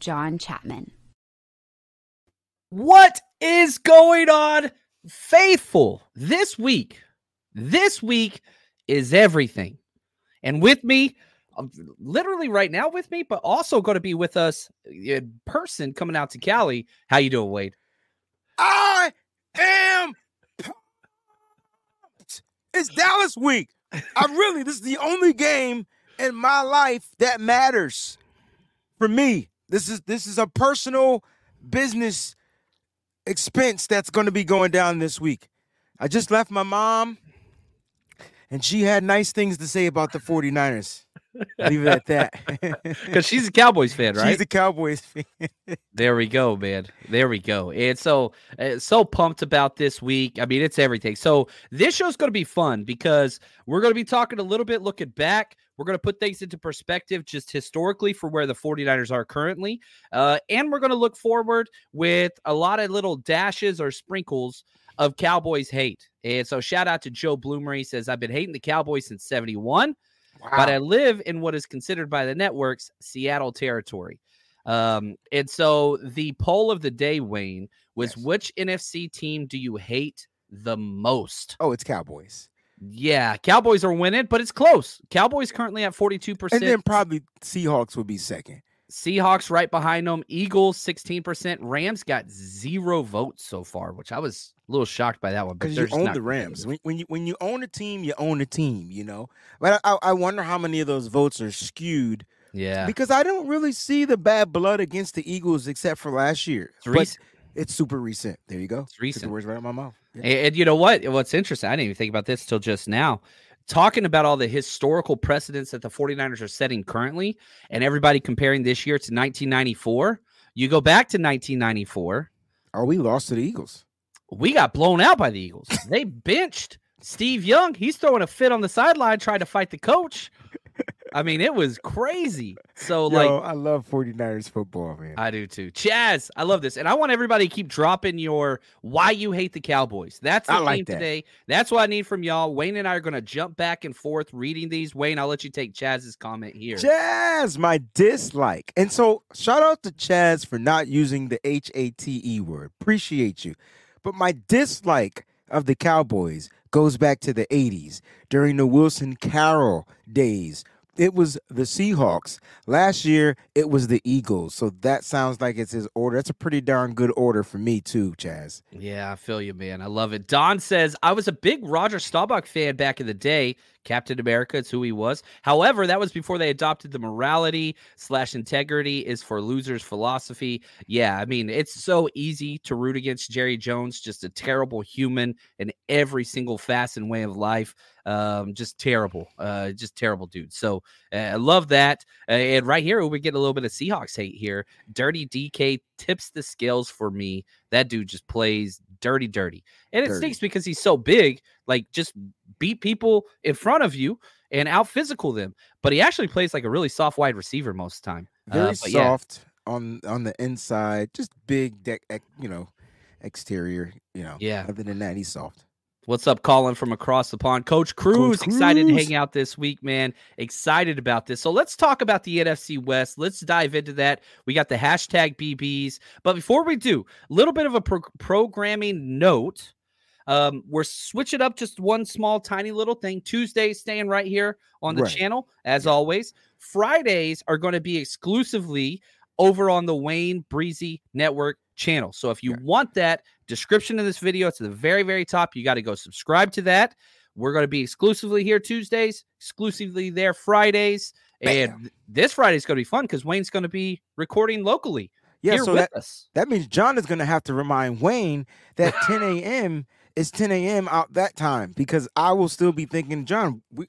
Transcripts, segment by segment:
John Chapman. What is going on, faithful? This week, this week is everything. And with me, um, literally right now with me, but also going to be with us in person coming out to Cali. How you doing, Wade? I am pumped. It's Dallas week. I really, this is the only game in my life that matters for me. This is this is a personal business expense that's going to be going down this week. I just left my mom and she had nice things to say about the 49ers. Leave it at that. Because she's a Cowboys fan, right? She's a Cowboys fan. There we go, man. There we go. And so, uh, so pumped about this week. I mean, it's everything. So this show's going to be fun because we're going to be talking a little bit, looking back. We're going to put things into perspective just historically for where the 49ers are currently. Uh, and we're going to look forward with a lot of little dashes or sprinkles of Cowboys hate. And so shout out to Joe Bloomer. He says, I've been hating the Cowboys since 71, but I live in what is considered by the networks Seattle territory. Um, and so the poll of the day, Wayne, was Yes. which NFC team do you hate the most? Oh, it's Cowboys. Yeah, Cowboys are winning, but it's close. Cowboys currently at 42%. And then probably Seahawks would be second. Seahawks right behind them. Eagles 16%. Rams got zero votes so far, which I was a little shocked by that one. Because you own the Rams. When, when you when you own a team, you own a team. You know, but I, I wonder how many of those votes are skewed Yeah. because I don't really see the bad blood against the Eagles except for last year. It's But recent. It's super recent. There you go. It's Took recent. the words right out of my mouth. Yeah. And, and you know what? What's interesting, I didn't even think about this till just now. talking about all the historical precedents that the 49ers are setting currently and everybody comparing this year to 1994. You go back to 1994. Are we lost to the Eagles? We got blown out by the Eagles. they benched Steve Young. He's throwing a fit on the sideline trying to fight the coach. I mean, it was crazy. So, Yo, like, I love 49ers football, man. I do too. Chaz, I love this. And I want everybody to keep dropping your why you hate the Cowboys. That's the I theme like that. today. That's what I need from y'all. Wayne and I are going to jump back and forth reading these. Wayne, I'll let you take Chaz's comment here. Chaz, my dislike. And so shout out to Chaz for not using the H A T E word. Appreciate you. But my dislike of the Cowboys goes back to the 80s during the Wilson Carroll days. It was the Seahawks. Last year, it was the Eagles. So that sounds like it's his order. That's a pretty darn good order for me, too, Chaz. Yeah, I feel you, man. I love it. Don says, I was a big Roger Staubach fan back in the day. Captain America, it's who he was. However, that was before they adopted the morality slash integrity is for losers philosophy. Yeah, I mean, it's so easy to root against Jerry Jones, just a terrible human in every single facet and way of life. Um, just terrible, uh, just terrible dude. So uh, I love that. Uh, and right here, we get a little bit of Seahawks hate here. Dirty DK tips the scales for me. That dude just plays dirty, dirty. And it Dirty. stinks because he's so big, like just beat people in front of you and out physical them. But he actually plays like a really soft wide receiver most of the time. Uh, Very yeah, soft on on the inside, just big, deck, you know, exterior. You know, Yeah. Other than that, he's soft. What's up, Colin from across the pond? Coach Cruz, excited to hang out this week, man. Excited about this. So let's talk about the NFC West. Let's dive into that. We got the hashtag BBs. But before we do, a little bit of a pro- programming note. Um, we're switching up just one small, tiny little thing. Tuesdays staying right here on the Right. channel, as always. Fridays are going to be exclusively over on the Wayne Breezie Network channel. So if you want that, description of this video, it's at the very, very top. You got to go subscribe to that. We're going to be exclusively here Tuesdays, exclusively there Fridays. And Bam. th- this Friday is going to be fun because Wayne's going to be recording locally Yeah, so that, us. that means John is going to have to remind Wayne that 10 a.m. is 10 a.m. out that time because I will still be thinking, John, we,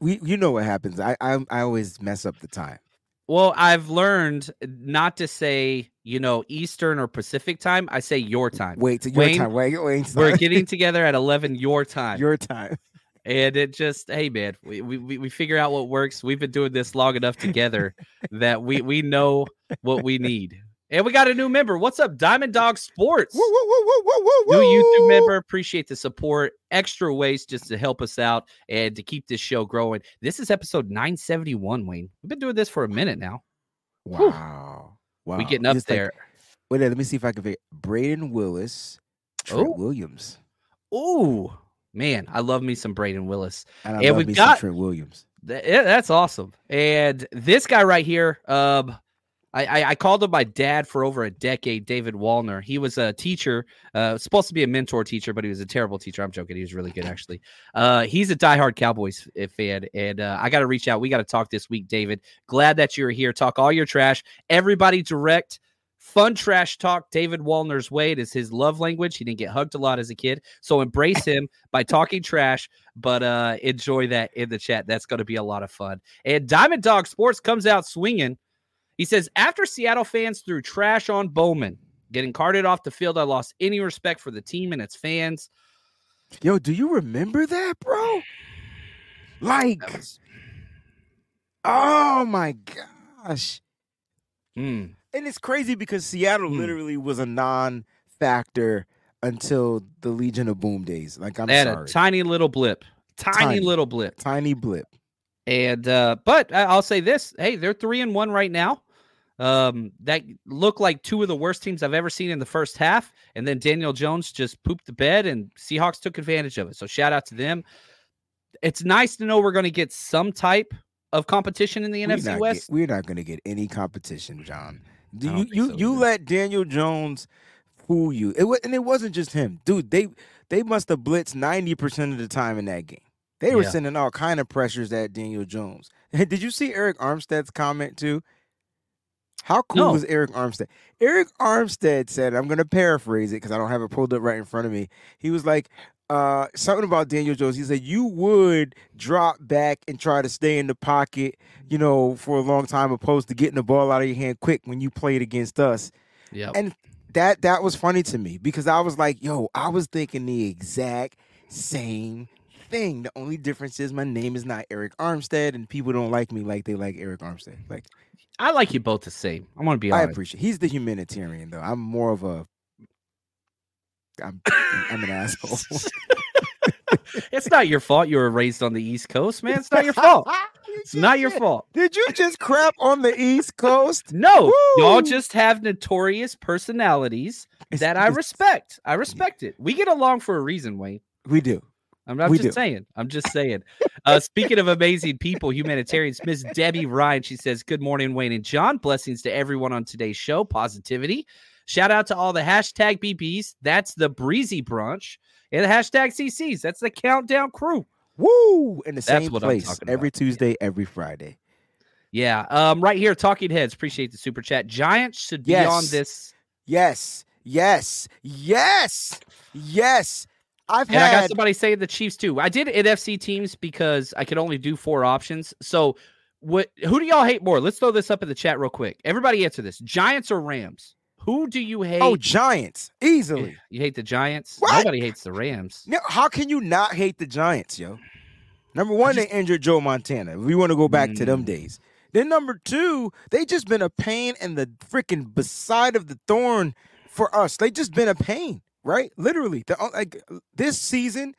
we you know what happens. I, I I always mess up the time. Well, I've learned not to say, you know, Eastern or Pacific time. I say your time. Wait till your Wayne, time. Wait, wait. We're getting together at 11 your time. your time. and it just, hey, man, we, we, we we figure out what works. We've been doing this long enough together that we, we know what we need. And we got a new member. What's up, Diamond Dog Sports? Woo, woo, woo, woo, woo, woo, New YouTube member. Appreciate the support. Extra ways just to help us out and to keep this show growing. This is episode 971, Wayne. We've been doing this for a minute now. Wow. Wow. We getting up like- there. wait, let me see if I can figure. Braden Willis, Trent Oh. Williams, Ooh, man, I love me some Braden Willis. and I And we've me got- some Trent Williams. Th- yeah, that's awesome. And this guy right here, um, I, I, I called him my dad for over a decade, David Wallner. He was a teacher, uh, supposed to be a mentor teacher, but he was a terrible teacher. I'm joking. He was really good, actually. Uh, he's a diehard Cowboys fan, and uh, I got to reach out. We got to talk this week, David. Glad that you're here. Talk all your trash. Everybody direct. Fun trash talk David Wallner's way. It is his love language. He didn't get hugged a lot as a kid. So embrace him by talking trash, but uh, enjoy that in the chat. That's going to be a lot of fun. And Diamond Dog Sports comes out swinging. He says, after Seattle fans threw trash on Bowman, getting carted off the field, I lost any respect for the team and its fans. Yo, do you remember that, bro? Like, That was- oh my gosh. Mm, And it's crazy because Seattle Hmm. literally was a non-factor until the Legion of Boom days. Like I'm they had sorry, a tiny little blip, tiny, Tiny. little blip. tiny blip. And uh, but I'll say this: hey, they're three and one right now. Um, that looked like two of the worst teams I've ever seen in the first half. And then Daniel Jones just pooped the bed, and Seahawks took advantage of it. So shout out to them. It's nice to know we're going to get some type of competition in the We're NFC West. Get, we're not going to get any competition, John. Do you you so you either. let Daniel Jones fool you? It was, and it wasn't just him, dude. They they must have blitzed ninety percent of the time in that game. They were Yeah. sending all kind of pressures at Daniel Jones. Did you see Arik Armstead's comment too? How cool No. was Arik Armstead? Arik Armstead said, I'm going to paraphrase it because I don't have it pulled up right in front of me. He was like, uh, something about Daniel Jones. He said you would drop back and try to stay in the pocket, you know, for a long time, opposed to getting the ball out of your hand quick when you played against us. Yeah. And that that was funny to me because I was like, yo, I was thinking the exact same thing. The only difference is my name is not Arik Armstead, and people don't like me like they like Arik Armstead. Like I like you both the same. I want to be honest. I honest. appreciate. He's the humanitarian though. I'm more of a. I'm I'm an asshole. it's not your fault you were raised on the East Coast, man. It's not your fault. It's not your fault. Did you just crap on the East Coast? No, y'all just have notorious personalities that I respect. I respect it. We get along for a reason, Wayne. We do. I'm not just do. saying. I'm just saying. Uh, speaking of amazing people, humanitarians, Miss Debbie Ryan, she says, Good morning, Wayne and John. Blessings to everyone on today's show. Positivity. Shout out to all the hashtag BBs. That's the breezy brunch. And the hashtag CCs. That's the countdown crew. Woo! In the That's same place every. Tuesday, every Friday. Yeah. Um, right here, Talking Heads. Appreciate the super chat. Giants should be on this. Yes, yes, yes, yes. I've And I got somebody saying the Chiefs too. I did NFC teams because I could only do four options. So, what? Who do y'all hate more? Let's throw this up in the chat real quick. Everybody answer this: Giants or Rams? Who do you hate? oh Giants easily. you hate the Giants. What? Nobody hates the Rams. Now, how can you not hate the Giants, yo? Number one, they injured Joe Montana. We want to go back to them Mm. days. Then number two, they just been a pain in the freaking beside of the thorn for us. They just been a pain, right? Literally, the uh, like this season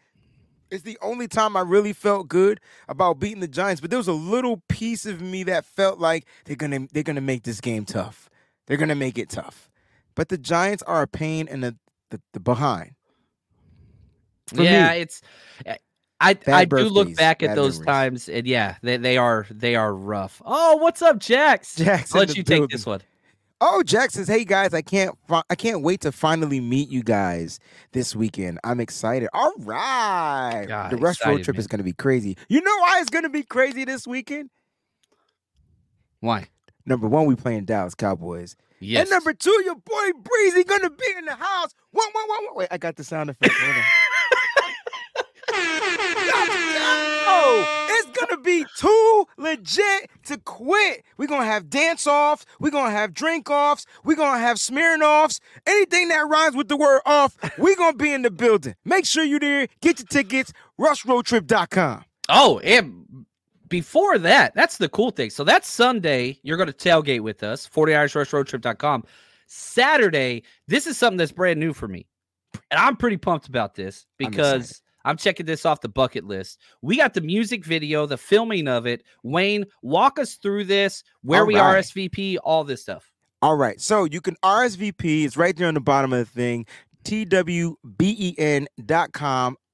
is the only time I really felt good about beating the Giants. But there was a little piece of me that felt like they're gonna they're gonna make this game tough. They're gonna make it tough. But the Giants are a pain in the the, the behind. For yeah, me. it's. I I do look back at bad those memories. times, and yeah, they, they are they are rough. Oh, what's up, Jax? Jax I'll let you take this one. Oh, Jack says, "Hey guys, I can't, I can't wait to finally meet you guys this weekend. I'm excited. All right, God, the Rush road trip man. is going to be crazy. You know why it's going to be crazy this weekend? Why? Number one, we playing Dallas Cowboys, Yes. and number two, your boy Breezie going to be in the house. One, one, one, one. Wait, I got the sound effect. Hold on. Oh, gonna be too legit to quit. We're gonna have dance offs, we're gonna have drink offs, we're gonna have smearing offs, anything that rhymes with the word off, we're gonna be in the building. Make sure you're there, get your tickets, rushroadtrip.com. Oh, and before that, that's the cool thing. So that's Sunday. You're going to tailgate with us, 49ersrushroadtrip.com. Saturday, this is something that's brand new for me. And I'm pretty pumped about this because. I'm, checking this off the bucket list. We got the music video, the filming of it. Wayne, walk us through this, where All we right. RSVP, all this stuff. All right, so you can RSVP, it's right there on the bottom of the thing. twben.com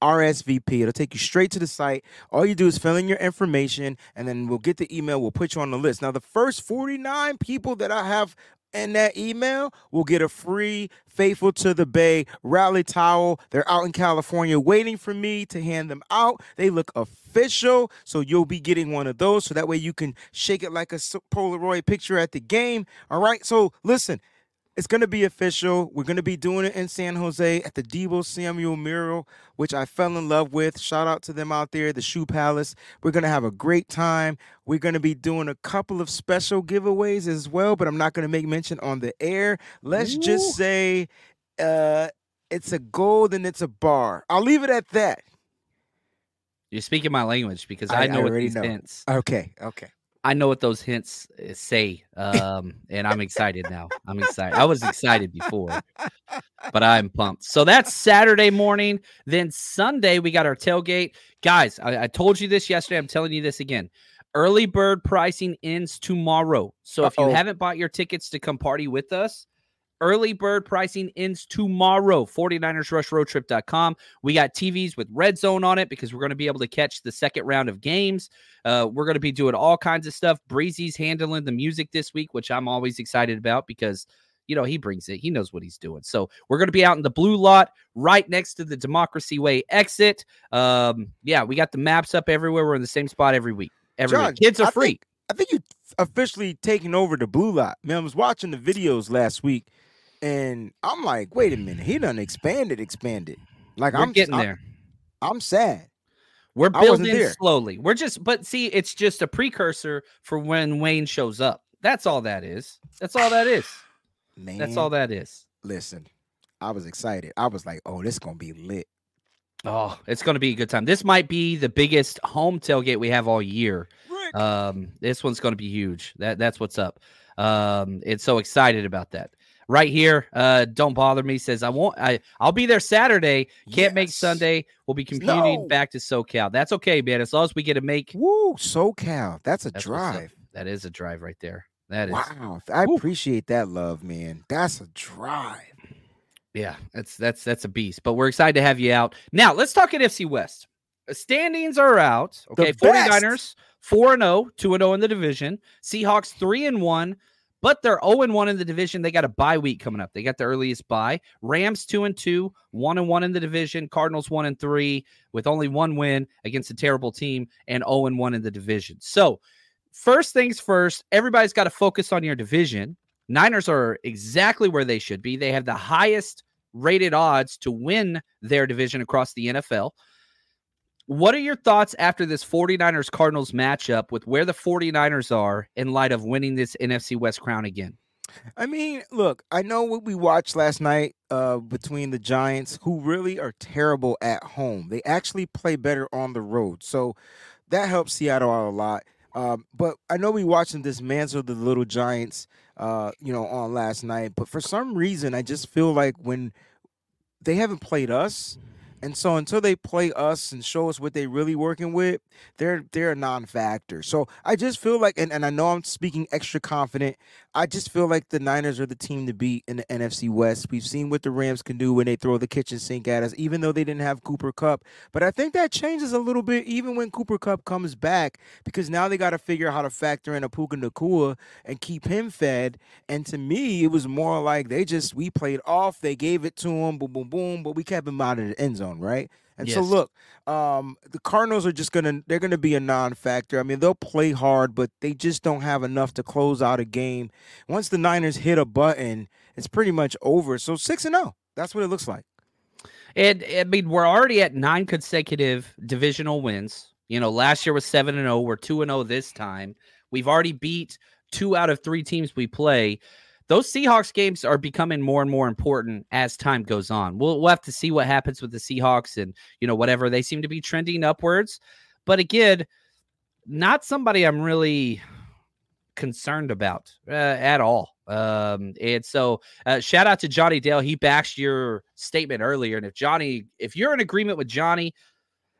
RSVP. It'll take you straight to the site. All you do is fill in your information and then we'll get the email. We'll put you on the list. Now, the first 49 people that I have in that email will get a free Faithful to the Bay rally towel. They're out in California waiting for me to hand them out. They look official, so you'll be getting one of those so that way you can shake it like a Polaroid picture at the game. All right, so listen. It's going to be official. We're going to be doing it in San Jose at the Deebo Samuel mural, which I fell in love with. Shout out to them out there, the Shoe Palace. We're going to have a great time. We're going to be doing a couple of special giveaways as well, but I'm not going to make mention on the air. Let's Ooh. just say uh, it's a gold and it's a bar. I'll leave it at that. You're speaking my language because I- I, know I already these know. Okay, okay. I know what those hints uh, say, um, and I'm excited now. I'm excited. I was excited before, but I'm pumped. So that's Saturday morning. Then Sunday we got our tailgate, guys. I, I told you this yesterday. I'm telling you this again. Early bird pricing ends tomorrow. So if you haven't bought your tickets to come party with us, early bird pricing ends tomorrow. 49ersrushroadtrip.com. We got TVs with red zone on it because we're going to be able to catch the second round of games. Uh, we're going to be doing all kinds of stuff. Breezie's handling the music this week, which I'm always excited about because you know he brings it. He knows what he's doing. So we're going to be out in the blue lot, right next to the Democracy Way exit. Um, yeah, we got the maps up everywhere. We're in the same spot every week. Every John, week. Kids are I free. think- I think you officially taking over the blue lot. Man, I was watching the videos last week, and I'm like, wait a minute, he done expanded, expanded. Like We're I'm getting I- there. I'm sad. We're building slowly. We're just, but see, it's just a precursor for when Wayne shows up. That's all that is. That's all that is. Man, That's all that is. Listen, I was excited. I was like, "Oh, this gonna be lit." Oh, it's going to be a good time. This might be the biggest home tailgate we have all year. Um, this one's going to be huge. That that's what's up. Um, it's so excited about that. Right here, uh, don't bother me says I won't. I I'll be there Saturday. Can't make Sunday. We'll be commuting No. back to SoCal. That's okay, man. As long as we get to make. Woo, SoCal. That's a That's drive. That is a drive right there. That is. Wow, I Woo. appreciate that love, man. That's a drive. Yeah, that's that's that's a beast. But we're excited to have you out. Now, let's talk NFC West. Standings are out. Okay, best. 49ers 4 and 0, 2 and 0 in the division. Seahawks 3 and 1, but they're 0 and 1 in the division. They got a bye week coming up. They got the earliest bye. Rams 2 and 2, 1 and 1 in the division. Cardinals 1 and 3 with only one win against a terrible team and 0 and 1 in the division. So, first things first, everybody's got to focus on your division. Niners are exactly where they should be. They have the highest rated odds to win their division across the NFL. What are your thoughts after this 49ers Cardinals matchup with where the 49ers are in light of winning this NFC West crown again? I mean, look, I know what we watched last night uh, between the Giants, who really are terrible at home. They actually play better on the road. So that helps Seattle out a lot. Um, but I know we watched them dismantle the little Giants, uh, you know, on last night. But for some reason, I just feel like when they haven't played us, and so until they play us and show us what they're really working with, they're they're a non-factor. So I just feel like, and, and I know I'm speaking extra confident. I just feel like the Niners are the team to beat in the NFC West. We've seen what the Rams can do when they throw the kitchen sink at us, even though they didn't have Cooper Kupp. But I think that changes a little bit even when Cooper Kupp comes back, because now they got to figure out how to factor in a Puka Nacua and keep him fed. And to me, it was more like they just we played off, they gave it to him, boom, boom, boom, but we kept him out of the end zone, right? And so look, um, the Cardinals are just gonna they're gonna be a non-factor. I mean, they'll play hard, but they just don't have enough to close out a game. Once the Niners hit a button, it's pretty much over. So six and zero. That's what it looks like. And I mean, we're already at nine consecutive divisional wins. You know, last year was seven and zero. We're two and zero this time. We've already beat two out of three teams we play. Those Seahawks games are becoming more and more important as time goes on. We'll we'll have to see what happens with the Seahawks and you know whatever they seem to be trending upwards. But again, not somebody I'm really concerned about uh, at all. Um, and so uh, shout out to Johnny Dale. He backs your statement earlier. And if Johnny, if you're in agreement with Johnny,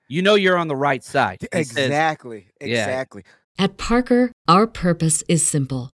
you know you're on the right side. He says- Exactly. Yeah. Exactly. At Parker, our purpose is simple.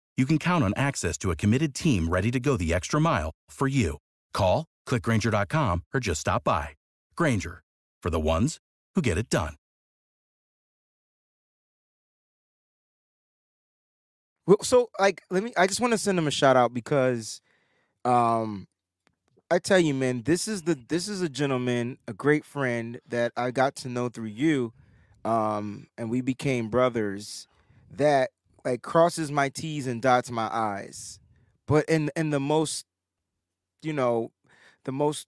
you can count on access to a committed team ready to go the extra mile for you. Call, clickgrainger.com, or just stop by. Grainger, for the ones who get it done. Well, so like let me I just want to send him a shout out because um I tell you man, this is the this is a gentleman, a great friend that I got to know through you um and we became brothers that like crosses my T's and dots my I's. But in in the most you know, the most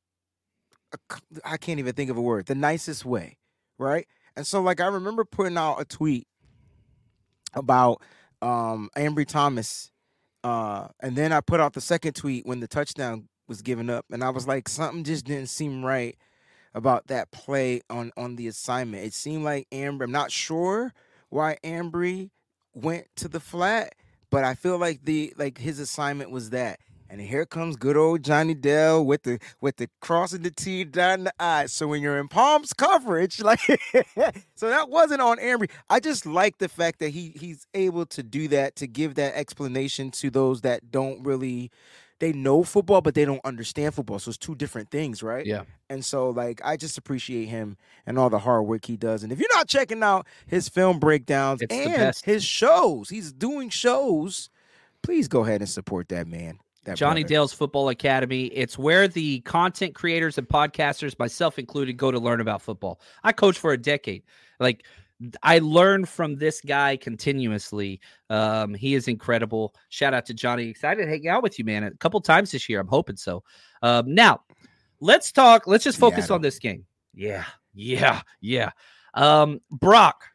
I can't even think of a word, the nicest way, right? And so like I remember putting out a tweet about um Ambry Thomas. Uh and then I put out the second tweet when the touchdown was given up and I was like something just didn't seem right about that play on on the assignment. It seemed like Ambry, I'm not sure why Ambry went to the flat, but I feel like the like his assignment was that. And here comes good old Johnny Dell with the with the cross crossing the T down the I. So when you're in Palms coverage, like so that wasn't on Ambry. I just like the fact that he he's able to do that to give that explanation to those that don't really they know football but they don't understand football. So it's two different things, right? Yeah. And so like I just appreciate him and all the hard work he does. And if you're not checking out his film breakdowns It's and his shows, he's doing shows. Please go ahead and support that man. That Johnny brother. Dale's Football Academy. It's where the content creators and podcasters, myself included, go to learn about football. I coached for a decade. Like I learned from this guy continuously. Um, he is incredible. Shout out to Johnny. Excited to hang out with you, man. A couple times this year. I'm hoping so. Um, now let's talk. Let's just focus Seattle. on this game. Yeah, yeah, yeah. Um, Brock.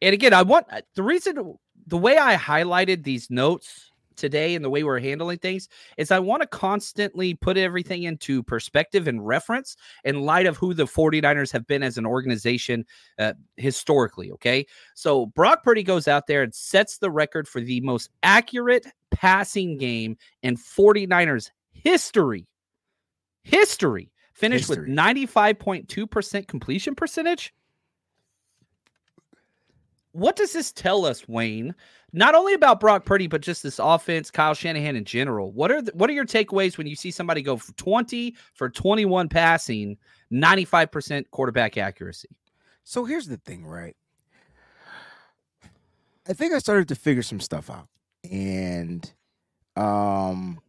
And again, I want uh, the reason the way I highlighted these notes today and the way we're handling things is I want to constantly put everything into perspective and reference in light of who the 49ers have been as an organization uh, historically. Okay. So Brock Purdy goes out there and sets the record for the most accurate passing game in 49ers history. History. Finished History. with 95.2% completion percentage. What does this tell us, Wayne? Not only about Brock Purdy, but just this offense, Kyle Shanahan in general. What are the, what are your takeaways when you see somebody go for 20 for 21 passing, 95% quarterback accuracy? So here's the thing, right? I think I started to figure some stuff out. And um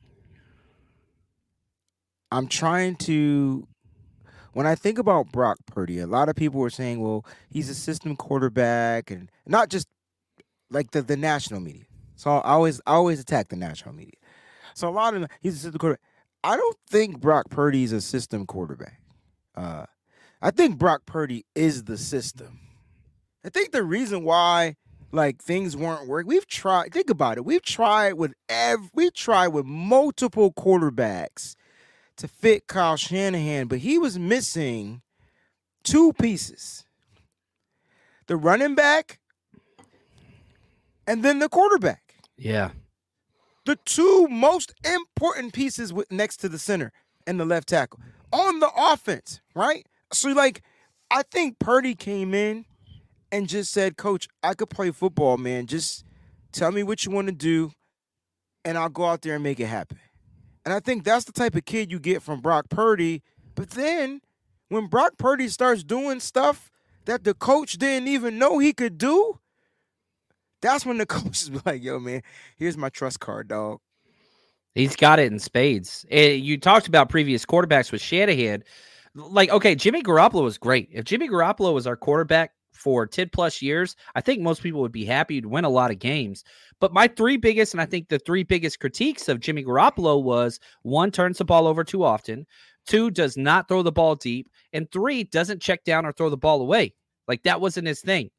I'm trying to when I think about Brock Purdy, a lot of people were saying, well, he's a system quarterback and not just like the, the national media. So I always I always attack the national media. So a lot of he's a system quarterback. I don't think Brock Purdy is a system quarterback. Uh I think Brock Purdy is the system. I think the reason why like things weren't working, we've tried. Think about it. We've tried with every, we tried with multiple quarterbacks to fit Kyle Shanahan, but he was missing two pieces: the running back and then the quarterback. Yeah. The two most important pieces with next to the center and the left tackle on the offense, right? So like, I think Purdy came in and just said, "Coach, I could play football, man. Just tell me what you want to do, and I'll go out there and make it happen." And I think that's the type of kid you get from Brock Purdy. But then, when Brock Purdy starts doing stuff that the coach didn't even know he could do, that's when the coach is like, "Yo, man, here's my trust card, dog." He's got it in spades. Eh, you talked about previous quarterbacks with Shanahan. Like, okay, Jimmy Garoppolo was great. If Jimmy Garoppolo was our quarterback for 10 plus years, I think most people would be happy to win a lot of games. But my three biggest, and I think the three biggest critiques of Jimmy Garoppolo was one, turns the ball over too often, two, does not throw the ball deep, and three, doesn't check down or throw the ball away. Like, that wasn't his thing.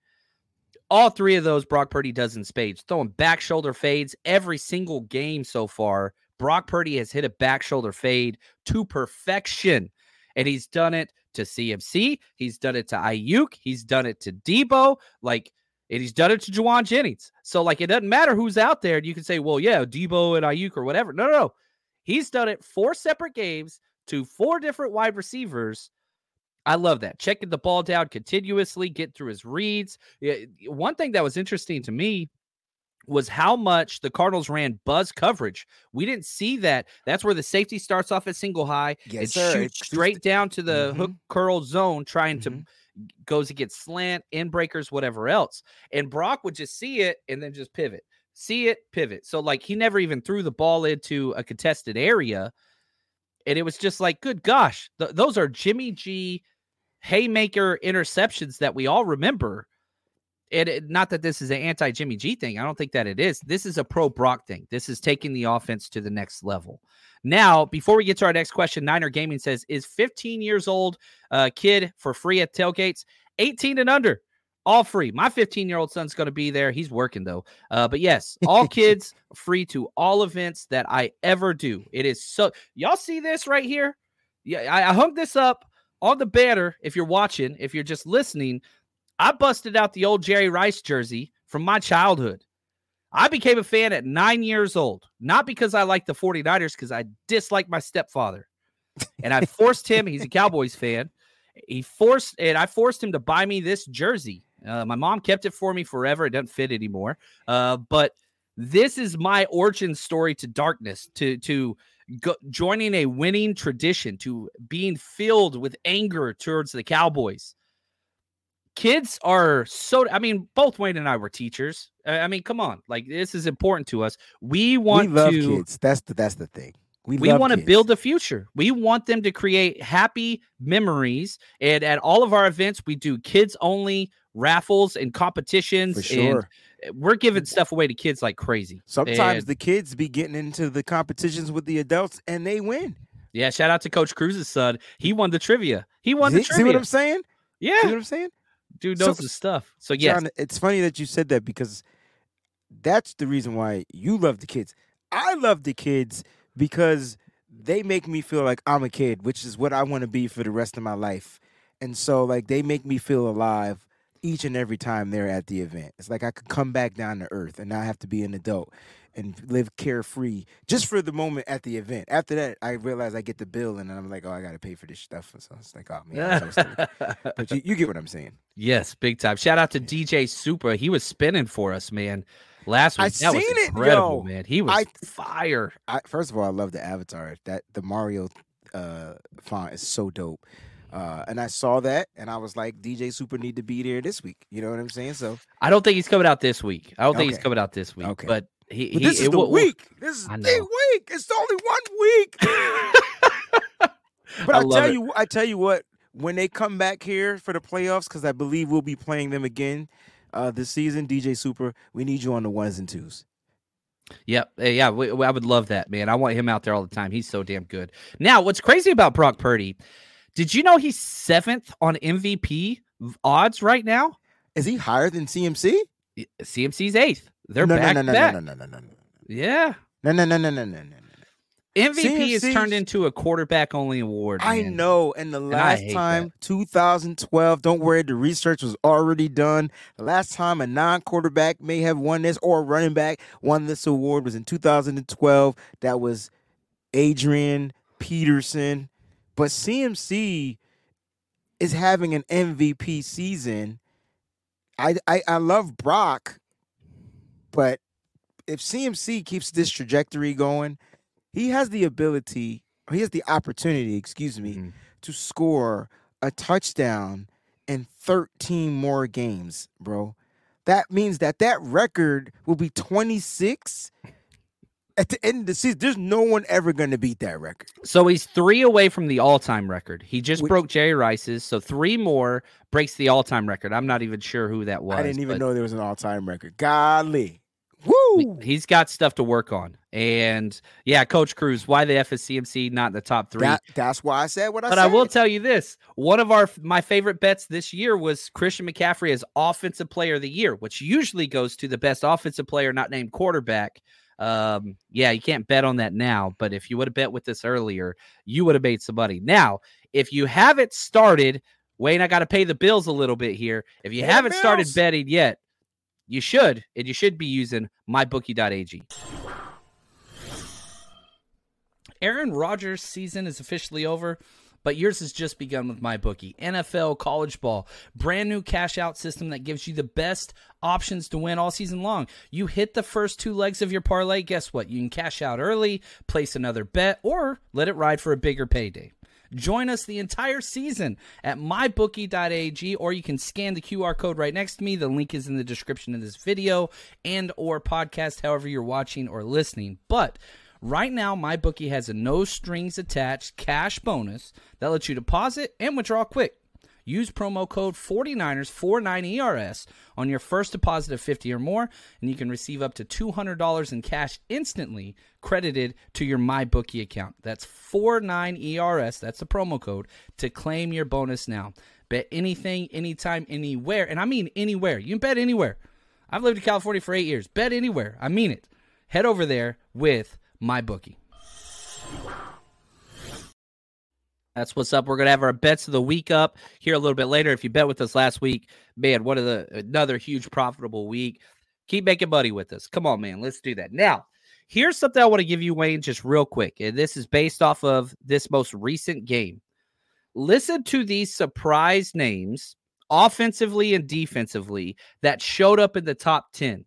All three of those Brock Purdy does in spades, throwing back shoulder fades every single game so far. Brock Purdy has hit a back shoulder fade to perfection. And he's done it to CMC. He's done it to Aiyuk. He's done it to Deebo. Like, and he's done it to Jauan Jennings. So, like, it doesn't matter who's out there. You can say, well, yeah, Deebo and Aiyuk or whatever. No, no, no. He's done it four separate games to four different wide receivers. I love that. Checking the ball down continuously, get through his reads. One thing that was interesting to me was how much the Cardinals ran buzz coverage. We didn't see that. That's where the safety starts off at single high. Yes, it sir. shoots It straight down to the hook Mhm. curl zone, trying to Mhm. goes against slant, in breakers, whatever else. And Brock would just see it and then just pivot. see it, pivot. So like he never even threw the ball into a contested area. And it was just like, good gosh, th- those are Jimmy G haymaker interceptions that we all remember. And it, not that this is an anti Jimmy G thing. I don't think that it is. This is a pro Brock thing. This is taking the offense to the next level. Now, before we get to our next question, Niner Gaming says, is 15 years old uh, kid for free at tailgates? 18 and under, all free. My 15 year old son's going to be there. He's working though. Uh, but yes, all kids free to all events that I ever do. It is so, y'all see this right here? Yeah, I, I hung this up on the banner. If you're watching, if you're just listening, I busted out the old Jerry Rice jersey from my childhood. I became a fan at nine years old, not because I liked the 49ers, because I disliked my stepfather. And I forced him, he's a Cowboys fan. He forced, and I forced him to buy me this jersey. Uh, my mom kept it for me forever. It doesn't fit anymore. Uh, but this is my origin story to darkness, to, to, Go, joining a winning tradition to being filled with anger towards the Cowboys kids are so i mean both wayne and i were teachers. I mean come on like this is important to us. We want we love to kids. That's the that's the thing. We, we want to build a future. We want them to create happy memories and at all of our events we do kids only raffles and competitions For sure. and we're giving stuff away to kids like crazy sometimes And- the kids be getting into the competitions with the adults and they win. Yeah shout out to coach cruz's son. He won the trivia. He won the trivia see what i'm saying? Yeah. see what i'm saying dude So- knows his stuff so yes John, it's funny that you said that because that's the reason why you love the kids. I love the kids because they make me feel like I'm a kid, which is what I want to be for the rest of my life. And so, like, they make me feel alive each and every time they're at the event. It's like I could come back down to earth and not have to be an adult and live carefree just for the moment at the event. After that, I realize I get the bill and I'm like, oh, I got to pay for this stuff. So it's like, oh, man. But you, you get what I'm saying. Yes, big time. Shout out to DJ Super. He was spinning for us, man. Last I week, that was seen it, incredible, yo. man. He was I- fire. I, first of all, I love the avatar. That the Mario uh, font is so dope. Uh, and I saw that, and I was like, DJ Super need to be there this week. You know what I'm saying? So, I don't think he's coming out this week. I don't think he's coming out this week. Okay. But he, he this is the will- week. This is the week. It's only one week. but I I, tell it. you, I tell you what. When they come back here for the playoffs, because I believe we'll be playing them again uh, this season, DJ Super, we need you on the ones and twos. Yep. Yeah. we- we- I would love that, man. I want him out there all the time. He's so damn good. Now, what's crazy about Brock Purdy? Did you know he's seventh on MVP odds right now? Is he higher than CMC? CMC's eighth. They're no, back no, no, back. no, no, no, no, no, Yeah. no, no, no, no, no, no, no. MVP has turned into a quarterback only award. I man. know. And the last hate time, 2012, don't worry, the research was already done. The last time a non quarterback may have won this or a running back won this award was in 2012. That was Adrian Peterson. But CMC is having an MVP season. I, I, I love Brock, but if CMC keeps this trajectory going, he has the ability, or he has the opportunity, excuse me, Mhm. to score a touchdown in 13 more games, bro. That means that that record will be 26 at the end of the season. There's no one ever going to beat that record. So he's three away from the all-time record. He just Which- broke Jerry Rice's, so three more breaks the all-time record. I'm not even sure who that was. I didn't even but know there was an all-time record. Golly. Woo! He's got stuff to work on. And yeah, Coach Cruz, why the F is CMC not in the top three? That, that's why I said what I but said. But I will tell you this: one of our my favorite bets this year was Christian McCaffrey as Offensive Player of the Year, which usually goes to the best offensive player not named quarterback. Um, yeah, you can't bet on that now, but if you would have bet with this earlier, you would have made some money. Now, if you haven't started, Wayne, I got to pay the bills a little bit here. If you Pay haven't started betting yet, you should, and you should be using mybookie.ag. Aaron Rodgers' season is officially over, but yours has just begun with MyBookie. NFL, college ball, brand new cash out system that gives you the best options to win all season long. You hit the first two legs of your parlay, guess what? You can cash out early, place another bet, or let it ride for a bigger payday. Join us the entire season at mybookie.ag or you can scan the QR code right next to me. The link is in the description of this video and or podcast however you're watching or listening. But Right now, MyBookie has a no strings attached cash bonus that lets you deposit and withdraw quick. Use promo code 49ers 49ERS on your first deposit of 50 or more, and you can receive up to $200 in cash instantly credited to your MyBookie account. That's 49ERS, that's the promo code, to claim your bonus now. Bet anything, anytime, anywhere, and I mean anywhere. You can bet anywhere. I've lived in California for eight years. Bet anywhere. I mean it. Head over there with MyBookie. That's what's up. We're gonna have our bets of the week up here a little bit later. If you bet with us last week, man, what the another huge profitable week? Keep making money with us. Come on, man. Let's do that. Now, here's something I want to give you, Wayne, just real quick. And this is based off of this most recent game. Listen to these surprise names, offensively and defensively, that showed up in the top 10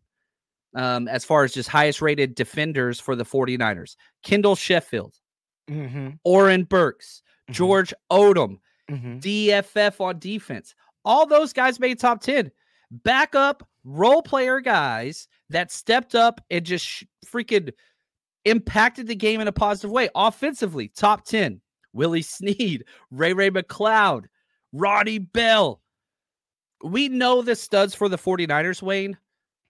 um, as far as just highest rated defenders for the 49ers. Kendall Sheffield, Mm-hmm. Oren Burks, Mhm. George Odom, Mm-hmm. PFF on defense. All those guys made top 10. Backup role player guys that stepped up and just sh- freaking impacted the game in a positive way. Offensively, top 10. Willie Snead, Ray Ray McLeod, Ronnie Bell. We know the studs for the 49ers, Wayne.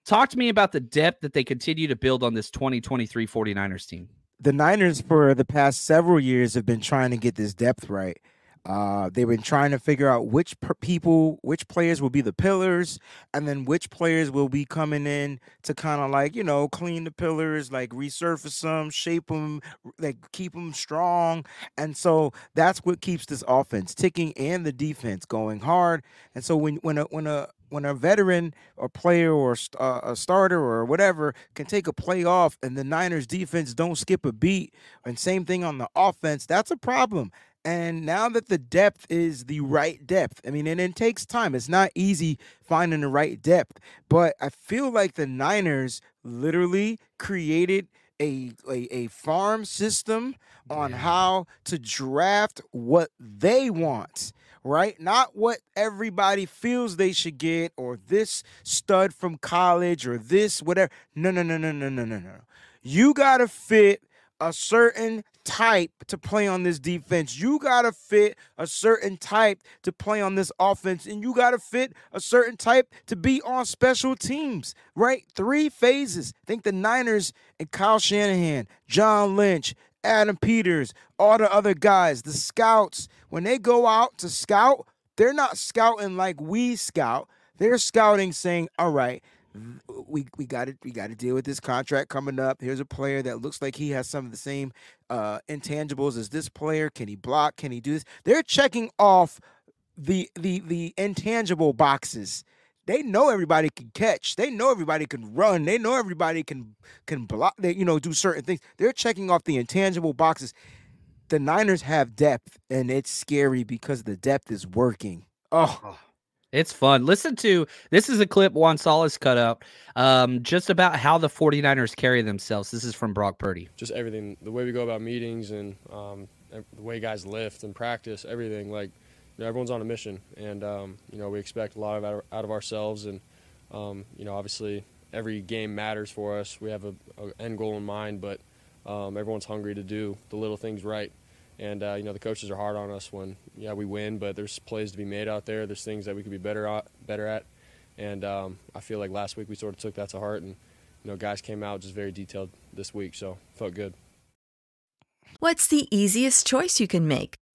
Talk to me about the depth that they continue to build on this 2023 49ers team. The Niners for the past several years have been trying to get this depth right. Uh, they've been trying to figure out which people, which players will be the pillars, and then which players will be coming in to kind of like you know clean the pillars, like resurface them, shape them, like keep them strong. And so that's what keeps this offense ticking and the defense going hard. And so when when a when a when a veteran or player or uh, a starter or whatever can take a play off and the Niners defense don't skip a beat and same thing on the offense that's a problem. And now that the depth is the right depth I mean and it takes time it's not easy finding the right depth but I feel like the Niners literally created a, a, a farm system on how to draft what they want right? Not what everybody feels they should get or this stud from college or this whatever. No, no, no, no, no, no, no, no. You got to fit a certain type to play on this defense. You got to fit a certain type to play on this offense and you got to fit a certain type to be on special teams, right? Three phases. think the Niners and Kyle Shanahan, John Lynch, Adam Peters, all the other guys, the scouts, when they go out to scout, they're not scouting like we scout. They're scouting saying, "All right, we we got to we got to deal with this contract coming up. Here's a player that looks like he has some of the same uh, intangibles as this player. Can he block? Can he do this? They're checking off the the the intangible boxes. They know everybody can catch. They know everybody can run. They know everybody can can block. They you know do certain things. They're checking off the intangible boxes. The Niners have depth, and it's scary because the depth is working. Oh, It's fun. Listen to this is a clip Juan Salas cut up um, just about how the 49ers carry themselves. This is from Brock Purdy. just everything the way we go about meetings and um, the way guys lift and practice everything like you know, everyone's on a mission and um, you know we expect a lot of out, out of ourselves and um, you know obviously every game matters for us. We have a, a end goal in mind but um, everyone's hungry to do the little things right. And uh, you know the coaches are hard on us when yeah we win but there's plays to be made out there. There's things that we could be better at better at. And um, I feel like last week we sort of took that to heart and you know guys came out just very detailed this week so felt good. What's the easiest choice you can make?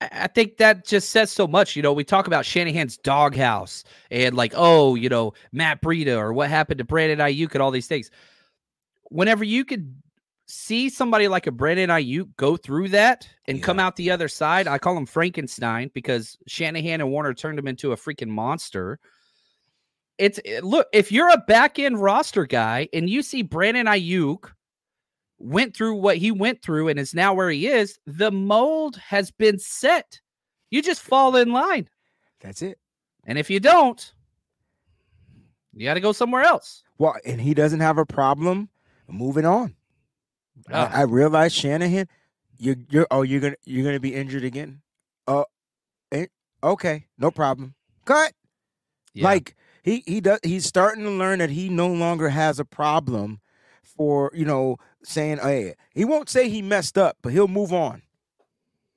I think that just says so much. You know, we talk about Shanahan's doghouse and like, oh, you know, Matt Breida or what happened to Brandon Aiyuk and all these things. Whenever you could see somebody like a Brandon Aiyuk go through that and Yeah. come out the other side, I call him Frankenstein because Shanahan and Warner turned him into a freaking monster. It's it- look, if you're a back end roster guy and you see Brandon Aiyuk went through what he went through and is now where he is, the mold has been set. You just fall in line. That's it. And if you don't, you got to go somewhere else. Well, and he doesn't have a problem moving on. Ah. I, I realize Shanahan, you're you're oh you're gonna you're gonna be injured again. Oh, eh, okay, no problem. Cut. Yeah. Like he he does he's starting to learn that he no longer has a problem for you know saying oh, hey he won't say he messed up, but he'll move on.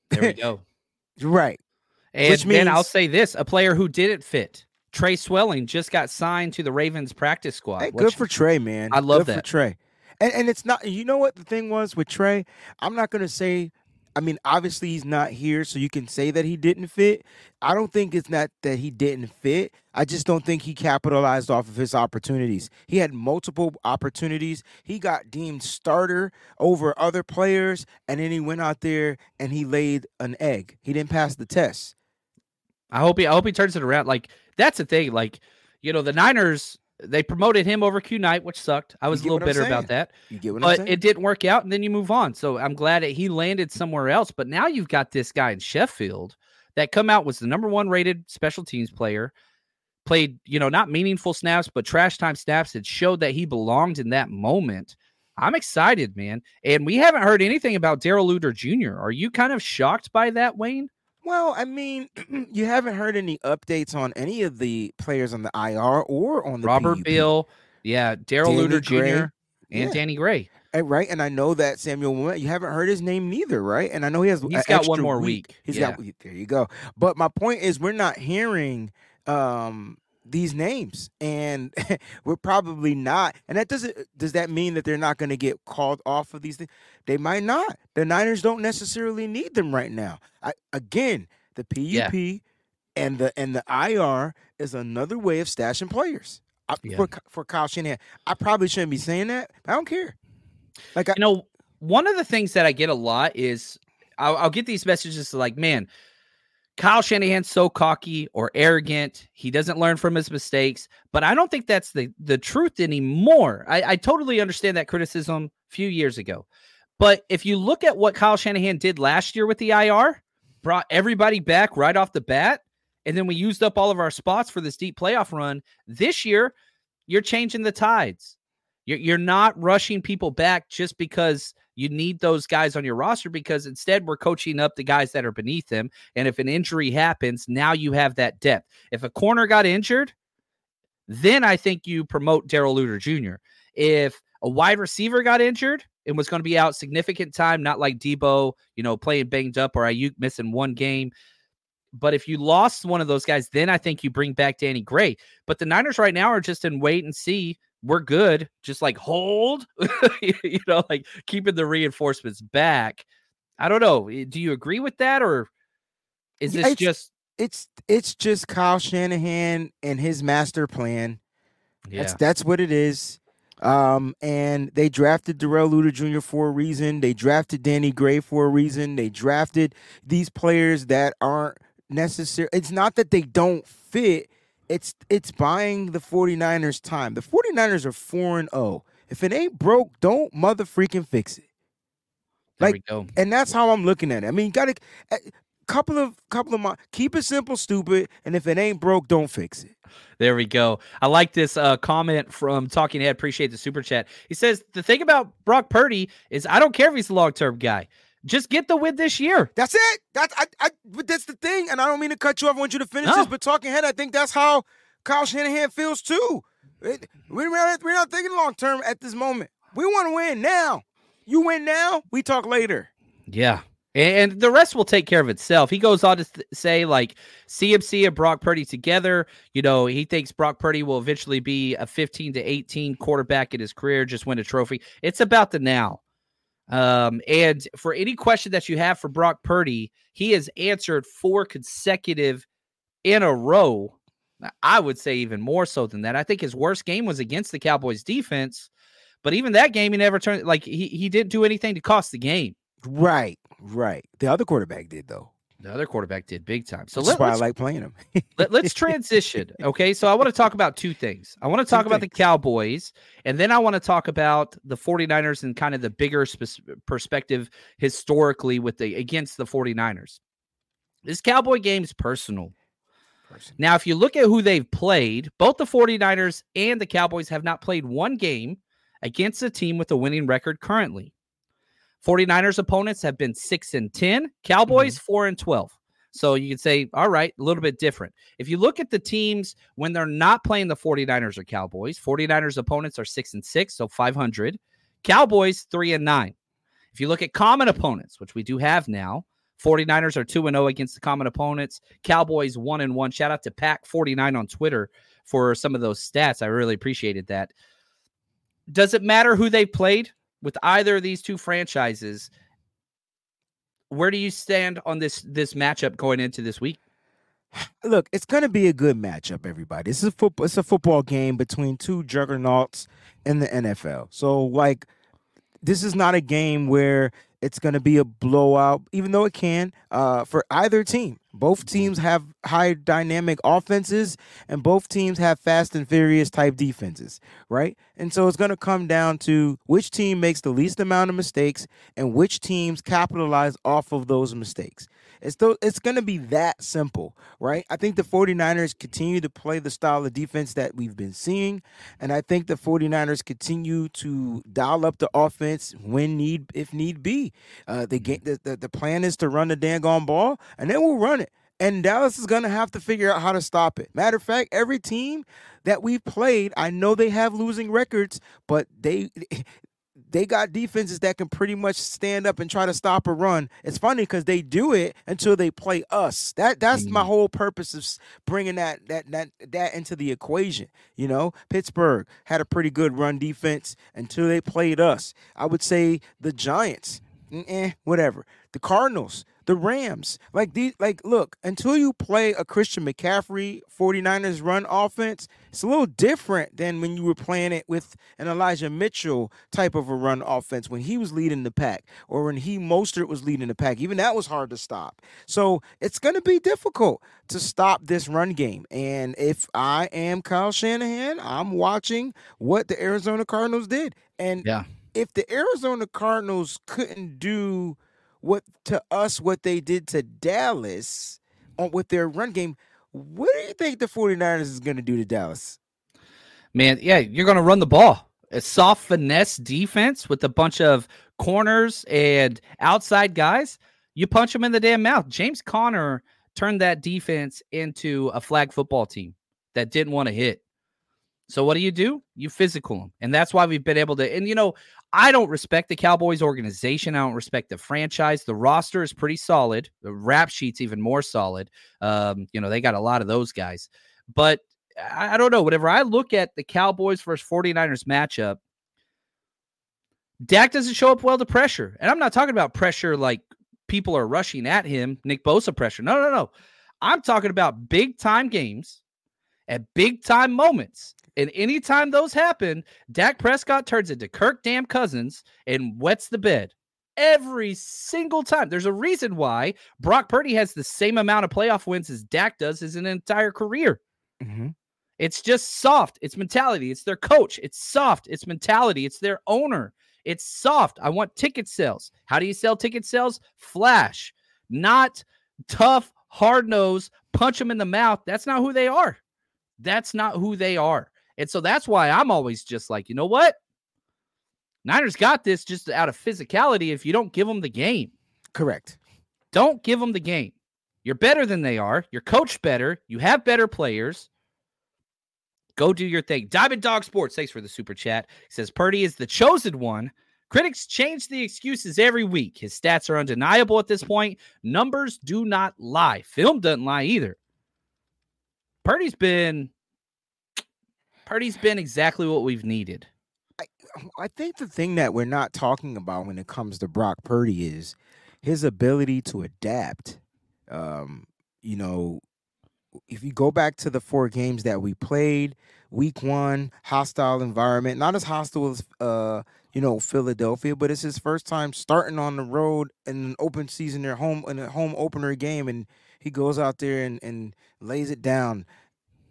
there we go. Right. And Which then I'll say this a player who didn't fit, Trey Swelling, just got signed to the Ravens practice squad. Hey, good for Trey, man. I love good for that. Trey. And and it's not you know what the thing was with Trey? I'm not gonna say I mean, obviously he's not here, so you can say that he didn't fit. I don't think it's not that he didn't fit. I just don't think he capitalized off of his opportunities. He had multiple opportunities. He got deemed starter over other players, and then he went out there and he laid an egg. He didn't pass the test. I hope he I hope he turns it around. Like that's the thing. Like, you know, the Niners, they promoted him over Q Night, which sucked. I was a little bitter saying? about that. You get what I'm But saying? it didn't work out, and then you move on. So I'm glad that he landed somewhere else. But now you've got this guy in Sheffield that come out was the number one rated special teams player, played, you know, not meaningful snaps, but trash time snaps that showed that he belonged in that moment. I'm excited, man. And we haven't heard anything about Darrell Luter Jr. Are you kind of shocked by that, Wayne? Well, I mean, you haven't heard any updates on any of the players on the IR or on the Robert. Beal, yeah, Darrell Luter Jr. and Yeah. Danny Gray. And, right, and I know that Samuel you haven't heard his name neither, right? And I know he has. He's got one more week. He's Yeah. got there you go. But my point is, we're not hearing um these names, and we're probably not. And that doesn't does that mean that they're not going to get called off of these things? They might not. The Niners don't necessarily need them right now. I, again, the PUP and the and the IR is another way of stashing players. Uh, I, Yeah. for for Kyle Shanahan, I probably shouldn't be saying that. But I don't care. Like I, You know, one of the things that I get a lot is I'll, I'll get these messages like, man, Kyle Shanahan's so cocky or arrogant. He doesn't learn from his mistakes. But I don't think that's the, the truth anymore. I, I totally understand that criticism a few years ago. But if you look at what Kyle Shanahan did last year with the IR, brought everybody back right off the bat, and then we used up all of our spots for this deep playoff run. This year, you're changing the tides. You're, you're not rushing people back just because you need those guys on your roster, because instead we're coaching up the guys that are beneath them. And if an injury happens, now you have that depth. If a corner got injured, then I think you promote Darrell Luter Jr. If a wide receiver got injured and was going to be out significant time, not like Deebo, you know, playing banged up or Aiyuk missing one game. But if you lost one of those guys, then I think you bring back Danny Gray. But the Niners right now are just in wait and see. We're good. Just like hold, you know, like keeping the reinforcements back. I don't know. eh, Do you agree with that, or is this it's- just it's it's just Kyle Shanahan and his master plan. That's yeah? that's what it is. Um, and they drafted Darrell Luter Jr. for a reason. They drafted Danny Gray for a reason. They drafted these players that aren't necessary. It's not that they don't fit. It's it's buying the 49ers time. The 49ers are 4 and 0. If it ain't broke, don't mother freaking fix it. There like- we go. And that's how I'm looking at it. I mean, got a couple of couple of my keep it simple, stupid, and if it ain't broke, don't fix it. There we go. I like this uh, comment from Talking Head. Appreciate the super chat. He says the thing about Brock Purdy is I don't care if he's a long term guy. Just get the win this year. That's it. That's I, I but that's the thing. And I don't mean to cut you off. I want you to finish No. this, but talking head, I think that's how Kyle Shanahan feels too. It- we- We're not, we're not thinking long term at this moment. We want to win now. You win now, we talk later. Yeah. And the rest will take care of itself. He goes on to th- say, like, CMC and Brock Purdy together. You know, he thinks Brock Purdy will eventually be a 15 to 18 quarterback in his career, just win a trophy. It's about the now. Um, and for any question that you have for Brock Purdy, he has answered four consecutive in a row. I would say even more so than that. I think his worst game was against the Cowboys defense, but even that game, he never turned like he, he didn't do anything to cost the game. Right, right. The other quarterback did though. The other quarterback did big time. So that's let, why I like playing him. let, us transition. Okay. So I want to talk about two things. I want to talk about the Cowboys, and then I want to talk about the 49ers and kind of the bigger spec- perspective historically with the against the 49ers. This Cowboy game's personal. Now, if you look at who they've played, both the 49ers and the Cowboys have not played one game against a team with a winning record currently. 49ers opponents have been 6 and 10, Cowboys mm-hmm. 4 and 12. So you could say, all right, a little bit different. If you look at the teams when they're not playing the 49ers or Cowboys, 49ers opponents are 6 and 6, so 500. Cowboys 3 and 9. If you look at common opponents, which we do have now, 49ers are 2 and 0 against the common opponents, Cowboys 1 and 1. Shout out to Pack 49 on Twitter for some of those stats. I really appreciated that. Does it matter who they played with either of these two franchises? Where do you stand on this this matchup going into this week? Look, it's gonna be a good matchup, everybody. This is a football. It's a football game between two juggernauts in the NFL. So, like, this is not a game where it's gonna be a blowout, even though it can uh, for either team. Both teams have high dynamic offenses, and both teams have fast and furious type defenses, right? And so it's going to come down to which team makes the least amount of mistakes and which teams capitalize off of those mistakes. It's it's going to be that simple, right? I think the 49ers continue to play the style of defense that we've been seeing, and I think the 49ers continue to dial up the offense when need if need be. Uh, the, game, the, the the plan is to run the dang on ball, and then we'll run it. And Dallas is going to have to figure out how to stop it. Matter of fact, every team that we've played, I know they have losing records, but they they got defenses that can pretty much stand up and try to stop a run. It's funny because they do it until they play us. That that's my whole purpose of bringing that that that that into the equation. You know, Pittsburgh had a pretty good run defense until they played us. I would say the Giants, eh, whatever. The Cardinals, the Rams, like these, like look, until you play a Christian McCaffrey 49ers run offense, it's a little different than when you were playing it with an Elijah Mitchell type of a run offense when he was leading the pack or when he Mostert was leading the pack. Even that was hard to stop. So it's going to be difficult to stop this run game. And if I am Kyle Shanahan, I'm watching what the Arizona Cardinals did. And Yeah. if the Arizona Cardinals couldn't do what to us what they did to Dallas on with their run game, what do you think the 49ers is going to do to Dallas? Man, yeah, you're going to run the ball. A soft finesse defense with a bunch of corners and outside guys. You punch them in the damn mouth. James Conner turned that defense into a flag football team that didn't want to hit. So what do you do? You physical them. And that's why we've been able to and you know, I don't respect the Cowboys organization. I don't respect the franchise. The roster is pretty solid. The rap sheet's even more solid. Um, you know, they got a lot of those guys. But I, I don't know. Whenever I look at the Cowboys versus 49ers matchup, Dak doesn't show up well to pressure. And I'm not talking about pressure like people are rushing at him, Nick Bosa pressure. No, no, no. I'm talking about big time games at big time moments. And anytime those happen, Dak Prescott turns into Kirk Damn Cousins and wets the bed every single time. There's a reason why Brock Purdy has the same amount of playoff wins as Dak does his entire career. Mm-hmm. It's just soft. It's mentality. It's their coach. It's soft. It's mentality. It's their owner. It's soft. I want ticket sales. How do you sell ticket sales? Flash, not tough, hard nosed, punch them in the mouth. That's not who they are. That's not who they are. And so that's why I'm always just like, you know what? Niners got this just out of physicality if you don't give them the game. Correct. Don't give them the game. You're better than they are. You're coached better. You have better players. Go do your thing. Diamond Dog Sports, thanks for the super chat. He says Purdy is the chosen one. Critics change the excuses every week. His stats are undeniable at this point. Numbers do not lie. Film doesn't lie either. Purdy's been Purdy's been exactly what we've needed. I, I think the thing that we're not talking about when it comes to Brock Purdy is his ability to adapt. Um, you know, if you go back to the four games that we played, week one, hostile environment, not as hostile as uh, you know, Philadelphia, but it's his first time starting on the road in an open season, their home in a home opener game, and he goes out there and, and lays it down.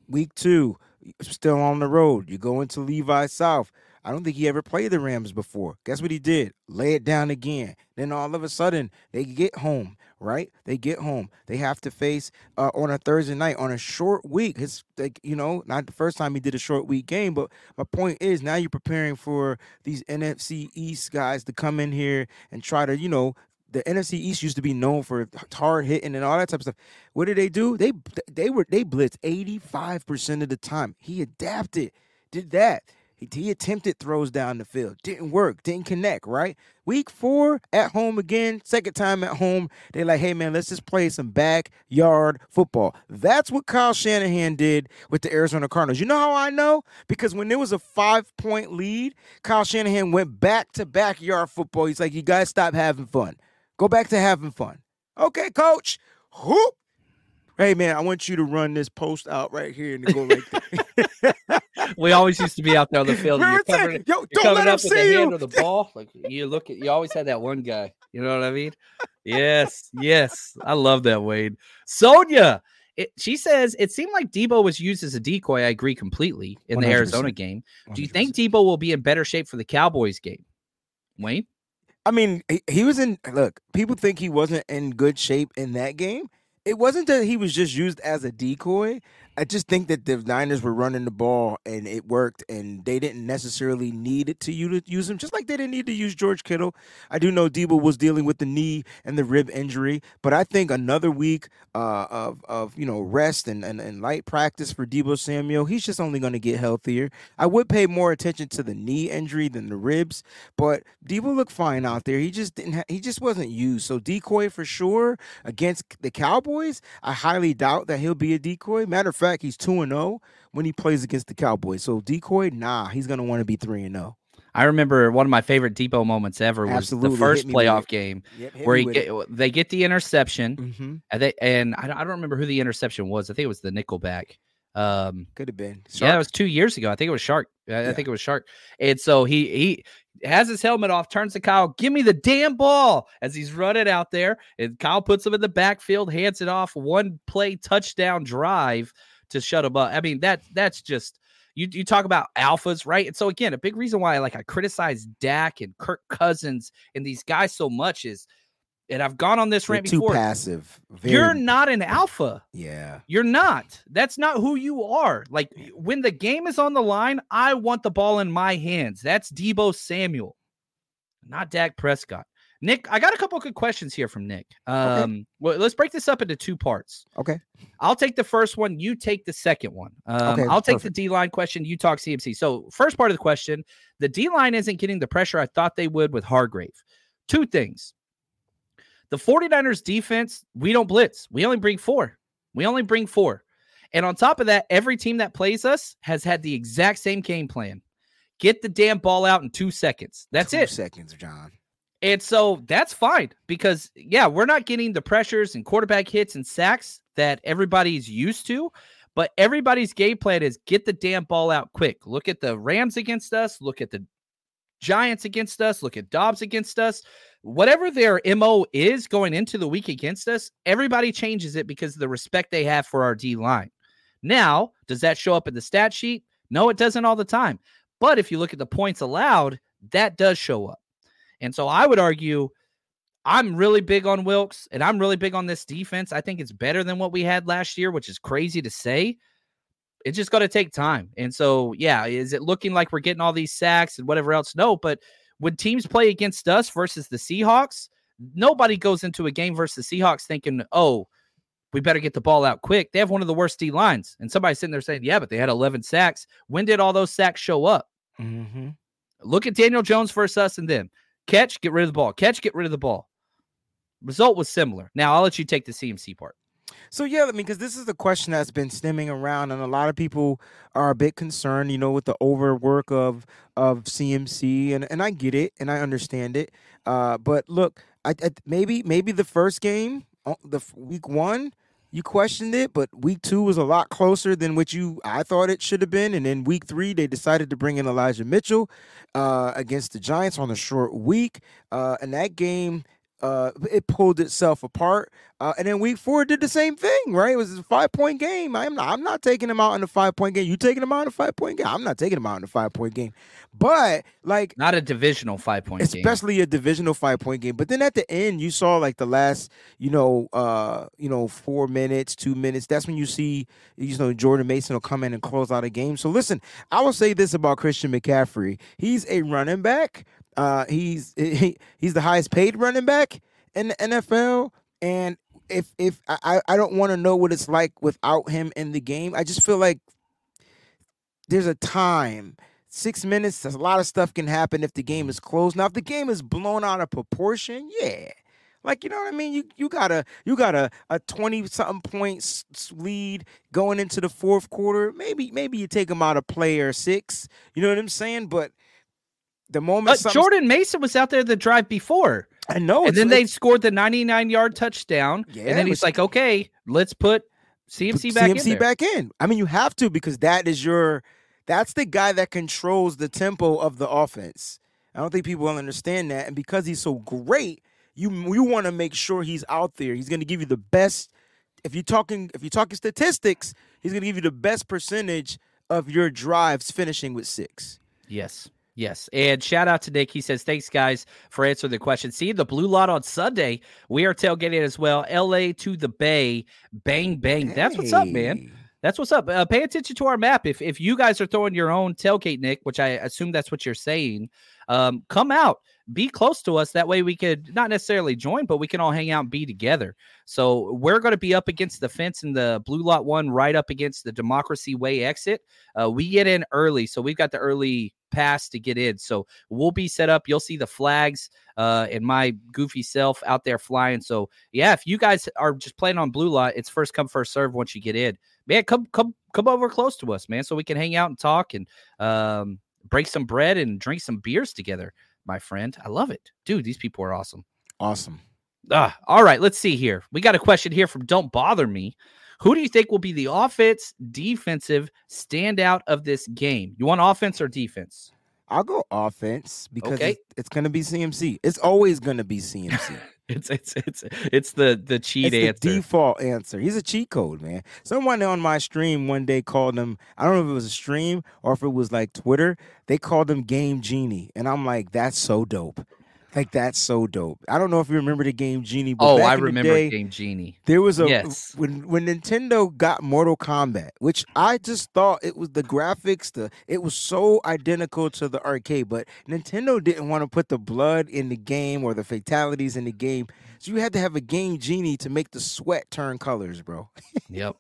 Week two, still on the road. You go into Levi South. I don't think he ever played the Rams before. Guess what he did? Lay it down again. Then all of a sudden, they get home right? They get home. They have to face uh, on a Thursday night on a short week. His, like, you know, not the first time he did a short week game, but my point is now you're preparing for these NFC East guys to come in here and try to, you know, the NFC East used to be known for hard hitting and all that type of stuff. What did they do? They they were they blitzed 85% of the time. He adapted, did that. He, he attempted throws down the field. Didn't work. Didn't connect, right? Week four at home again, second time at home. They're like, hey, man, let's just play some backyard football. That's what Kyle Shanahan did with the Arizona Cardinals. You know how I know? Because when there was a five point lead, Kyle Shanahan went back to backyard football. He's like, you guys stop having fun. Go back to having fun. Okay, coach. Whoop hey man, I want you to run this post out right here and go like we always used to be out there on the field. You're covering, Yo, you're coming up with the you. hand or the ball. Like you look at, you always had that one guy. You know what I mean? Yes, yes. I love that, Wade. Sonia, it, she says it seemed like Deebo was used as a decoy. I agree completely in 100%. the Arizona game. Do you think Deebo will be in better shape for the Cowboys game? Wayne? I mean, he, was in. Look, people think he wasn't in good shape in that game it wasn't that he was just used as a decoy. I just think that the Niners were running the ball and it worked, and they didn't necessarily need it to you to use him, just like they didn't need to use George Kittle. I do know Deebo was dealing with the knee and the rib injury, but I think another week uh, of of you know rest and, and, and light practice for Deebo Samuel, he's just only going to get healthier. I would pay more attention to the knee injury than the ribs, but Deebo looked fine out there. He just didn't. Ha- he just wasn't used. So decoy for sure against the Cowboys. I highly doubt that he'll be a decoy. Matter of fact, he's 2 and 0 when he plays against the Cowboys. So decoy, nah, he's going to want to be 3 and 0. I remember one of my favorite Deebo moments ever was Absolutely. the first playoff game yep, where he get, they get the interception, mm-hmm. and they and I, I, don't remember who the interception was. I think it was the Nickelback. Um, Could have been. Shark. Yeah, it was two years ago. I think it was Shark. I, yeah. I think it was Shark. And so he he has his helmet off, turns to Kyle, give me the damn ball as he's running out there. And Kyle puts him in the backfield, hands it off, one play touchdown drive to shut him up. I mean, that that's just you you talk about alphas, right? And so again, a big reason why like I criticize Dak and Kirk Cousins and these guys so much is and I've gone on this rant too before. passive. Very... You're not an alpha. Yeah. You're not. That's not who you are. Like when the game is on the line, I want the ball in my hands. That's Deebo Samuel, not Dak Prescott. Nick, I got a couple good questions here from Nick. Um, okay. well, let's break this up into two parts. Okay. I'll take the first one. You take the second one. Um, okay, I'll take perfect. the D line question. You talk CMC. So, first part of the question the D line isn't getting the pressure I thought they would with Hargrave. Two things. The 49ers defense, we don't blitz. We only bring four. We only bring four. And on top of that, every team that plays us has had the exact same game plan. Get the damn ball out in two seconds. That's two it. seconds, John. And so that's fine because, yeah, we're not getting the pressures and quarterback hits and sacks that everybody's used to. But everybody's game plan is get the damn ball out quick. Look at the Rams against us. Look at the Giants against us. Look at Dobbs against us. Whatever their MO is going into the week against us, everybody changes it because of the respect they have for our D line. Now, does that show up in the stat sheet? No, it doesn't all the time. But if you look at the points allowed, that does show up. And so I would argue I'm really big on Wilks and I'm really big on this defense. I think it's better than what we had last year, which is crazy to say. It's just going to take time. And so, yeah, is it looking like we're getting all these sacks and whatever else? No, but when teams play against us versus the Seahawks, nobody goes into a game versus the Seahawks thinking, oh, we better get the ball out quick. They have one of the worst D lines. And somebody's sitting there saying, yeah, but they had 11 sacks. When did all those sacks show up? Mm-hmm. Look at Daniel Jones versus us and them. Catch, get rid of the ball. Catch, get rid of the ball. Result was similar. Now I'll let you take the CMC part. So yeah, I mean, because this is a question that's been stemming around, and a lot of people are a bit concerned, you know, with the overwork of of CMC, and and I get it, and I understand it. Uh, but look, I, I maybe maybe the first game, uh, the week one, you questioned it, but week two was a lot closer than what you I thought it should have been. And then week three, they decided to bring in Elijah Mitchell uh, against the Giants on a short week. Uh, and that game uh, it pulled itself apart. Uh, and then week four did the same thing, right? It was a five point game. I'm not, I'm not taking him out in a five point game. You taking him out in a five point game? I'm not taking him out in a five point game. But like not a divisional five point especially game. a divisional five point game. But then at the end, you saw like the last, you know, uh, you know, four minutes, two minutes. That's when you see, you know, Jordan Mason will come in and close out a game. So listen, I will say this about Christian McCaffrey: he's a running back uh, he's he, he's the highest paid running back in the NFL, and if if I I don't want to know what it's like without him in the game. I just feel like there's a time. Six minutes, a lot of stuff can happen if the game is closed. Now, if the game is blown out of proportion, yeah, like you know what I mean. You you got a you got a a twenty something points lead going into the fourth quarter. Maybe maybe you take them out of player six. You know what I'm saying? But the moment uh, Jordan Mason was out there the drive before. I know. And then they scored the 99 yard touchdown. Yeah, and then he's like, okay, let's put CMC back CMC in. back in. I mean, you have to because that is your that's the guy that controls the tempo of the offense. I don't think people will understand that. And because he's so great, you you want to make sure he's out there. He's going to give you the best. If you're talking if you're talking statistics, he's going to give you the best percentage of your drives finishing with six. Yes. Yes. And shout out to Nick. He says, Thanks, guys, for answering the question. See the blue lot on Sunday. We are tailgating as well. LA to the Bay. Bang, bang. Hey. That's what's up, man. That's what's up. Uh, pay attention to our map. If if you guys are throwing your own tailgate, Nick, which I assume that's what you're saying, um, come out, be close to us. That way we could not necessarily join, but we can all hang out and be together. So we're going to be up against the fence in the blue lot one, right up against the Democracy Way exit. Uh, we get in early, so we've got the early pass to get in. So we'll be set up. You'll see the flags uh, and my goofy self out there flying. So yeah, if you guys are just playing on blue lot, it's first come first serve once you get in. Man, come come come over close to us, man, so we can hang out and talk and um, break some bread and drink some beers together, my friend. I love it, dude. These people are awesome. Awesome. Ah, all right, let's see here. We got a question here from Don't Bother Me. Who do you think will be the offense defensive standout of this game? You want offense or defense? I'll go offense because okay. it's, it's going to be CMC. It's always going to be CMC. it's it's it's it's the the cheat it's answer. The default answer. He's a cheat code, man. Someone on my stream one day called him. I don't know if it was a stream or if it was like Twitter. They called him Game Genie, and I'm like, that's so dope. Like that's so dope. I don't know if you remember the game Genie. But oh, I remember day, Game Genie. There was a yes. when when Nintendo got Mortal Kombat, which I just thought it was the graphics, the it was so identical to the arcade, but Nintendo didn't want to put the blood in the game or the fatalities in the game, so you had to have a Game Genie to make the sweat turn colors, bro. yep.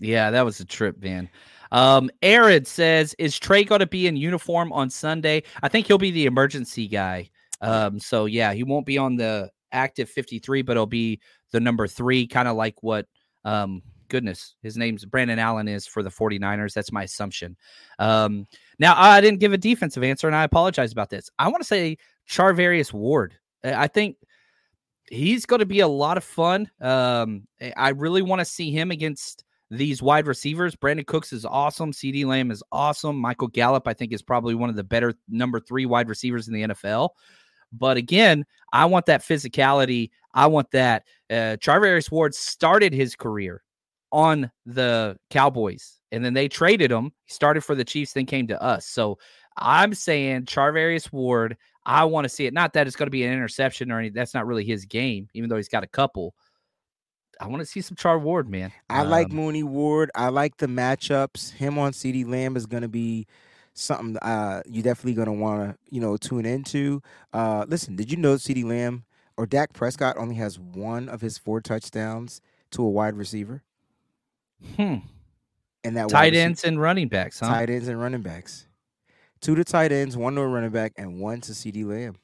Yeah, that was a trip, man. Um, Arid says, "Is Trey going to be in uniform on Sunday? I think he'll be the emergency guy." Um, so yeah, he won't be on the active 53, but he'll be the number three, kind of like what um goodness, his name's Brandon Allen is for the 49ers. That's my assumption. Um, now I didn't give a defensive answer, and I apologize about this. I want to say Charvarius Ward. I think he's going to be a lot of fun. Um, I really want to see him against these wide receivers. Brandin Cooks is awesome. CeeDee Lamb is awesome. Michael Gallup, I think, is probably one of the better number three wide receivers in the NFL. But again, I want that physicality. I want that. Uh, Charvarius Ward started his career on the Cowboys, and then they traded him. He started for the Chiefs, then came to us. So I'm saying Charvarius Ward. I want to see it. Not that it's going to be an interception or anything. That's not really his game, even though he's got a couple. I want to see some Char Ward, man. I like Um, Mooney Ward. I like the matchups. Him on CeeDee Lamb is going to be something uh, you definitely going to want to you know tune into. Uh, listen, did you know CeeDee Lamb or Dak Prescott only has one of his four touchdowns to a wide receiver? hmm. And that tight ends and running backs, huh? tight ends and running backs. Two to tight ends, one to a running back, and one to CeeDee Lamb.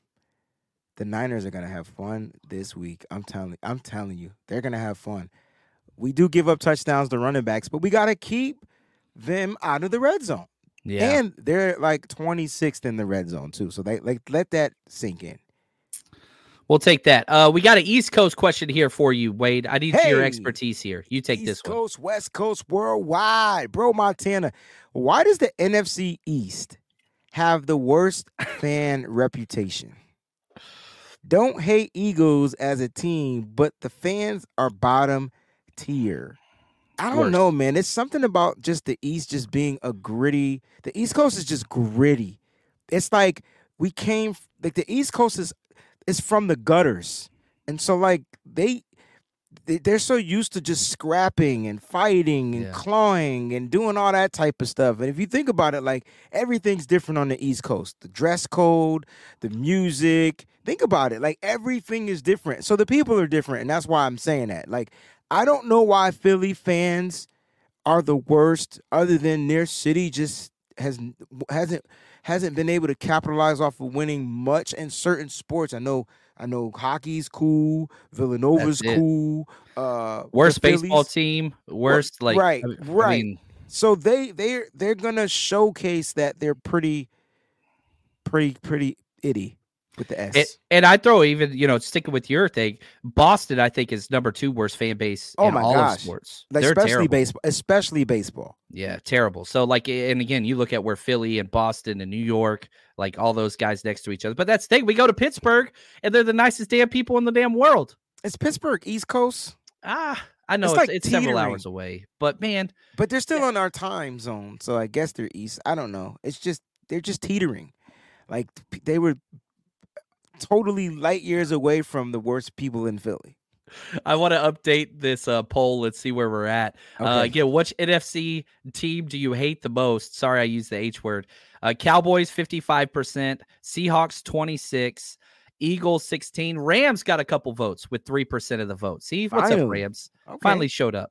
The Niners are gonna have fun this week. I'm telling I'm telling you, they're gonna have fun. We do give up touchdowns to running backs, but we gotta keep them out of the red zone. Yeah. And they're like 26th in the red zone too. So they like let that sink in. We'll take that. Uh, we got an East Coast question here for you, Wade. I need your expertise here. You take East this one. Coast, West Coast, worldwide. Bro, Montana. Why does the NFC East have the worst fan reputation? Don't hate Eagles as a team, but the fans are bottom tier. I don't Worst. know, man. It's something about just the East just being a gritty. The East Coast is just gritty. It's like we came like the East Coast is is from the gutters. And so like they they- they're so used to just scrapping and fighting and Yeah. clawing and doing all that type of stuff. And if you think about it, like everything's different on the East Coast. The dress code, the music. Think about it. Like everything is different. So the people are different. And that's why I'm saying that. Like, I don't know why Philly fans are the worst, other than their city just has hasn't hasn't been able to capitalize off of winning much in certain sports. I know I know hockey's cool, Villanova's cool. Uh Worst baseball team. Worst, like right, I- I right. mean, So they they they're gonna showcase that they're pretty, pretty pretty itty with the S. it, and I throw even you know sticking with your thing. Boston, I think, is number two worst fan base Oh in my all gosh. of sports. like especially terrible. baseball, especially baseball. Yeah, terrible. So like, and again, you look at where Philly and Boston and New York, like all those guys next to each other. But that's the thing. We go to Pittsburgh, and they're the nicest damn people in the damn world. It's Pittsburgh East Coast, Ah, I know It's it's, like it's several hours away, but man, but they're still on our time zone, so I guess they're East. I don't know. It's just they're just teetering, like they were totally light years away from the worst people in Philly. I want to update this uh, poll. Let's see where we're at. Uh, Okay. again, which NFC team do you hate the most? Sorry, I used the H word. Uh, Cowboys 55%, Seahawks 26, Eagles 16, Rams got a couple votes with 3% of the vote. See what's up, Finally. Rams? Okay. Finally showed up.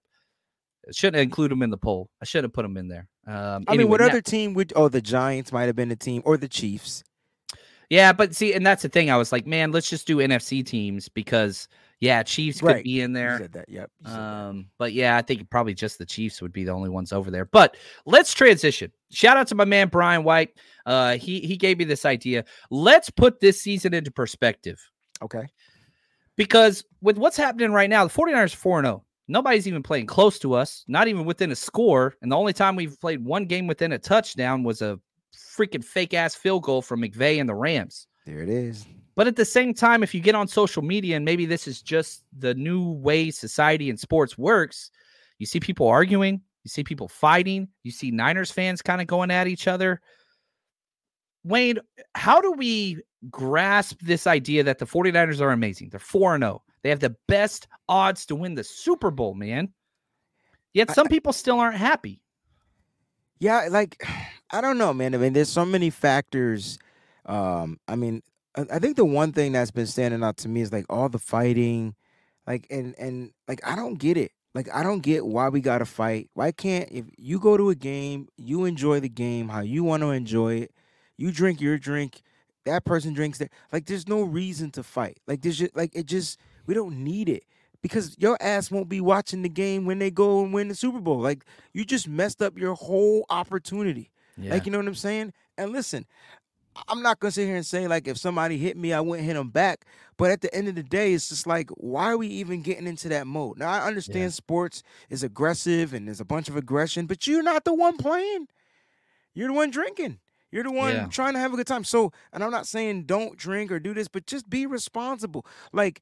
Shouldn't include them in the poll. I should have put them in there. Um, I mean, what now- other team would? Oh, the Giants might have been the team, or the Chiefs. Yeah, but see, and that's the thing. I was like, man, let's just do NFC teams because yeah, Chiefs could Right. be in You there. said that. Yep. you said that. Um, but yeah, I think probably just the Chiefs would be the only ones over there. But let's transition. Shout out to my man Brian White. Uh, he he gave me this idea. Let's put this season into perspective Okay. because with what's happening right now, the 49ers 4 0. Nobody's even playing close to us, not even within a score. And the only time we've played one game within a touchdown was a freaking fake ass field goal from McVay and the Rams. There it is. But at the same time, if you get on social media, and maybe this is just the new way society and sports works, you see people arguing, you see people fighting, you see Niners fans kind of going at each other. Wayne, how do we grasp this idea that the 49ers are amazing? They're 4 0. They have the best odds to win the Super Bowl, man. Yet I- some people still aren't happy. Yeah, like I don't know, man. I mean, there's so many factors. Um, I mean, I, think the one thing that's been standing out to me is like all the fighting, like and and like I don't get it. Like I don't get why we gotta fight. Why can't if you go to a game, you enjoy the game how you want to enjoy it. You drink your drink, that person drinks that. Like there's no reason to fight. Like there's just like it just we don't need it because your ass won't be watching the game when they go and win the Super Bowl. Like you just messed up your whole opportunity. Like you know what I'm saying? And listen, I'm not gonna sit here and say like if somebody hit me, I wouldn't hit them back. But at the end of the day, it's just like, why are we even getting into that mode? Now I understand sports is aggressive and there's a bunch of aggression, but you're not the one playing. You're the one drinking. You're the one Yeah. trying to have a good time. So, and I'm not saying don't drink or do this, but just be responsible. Like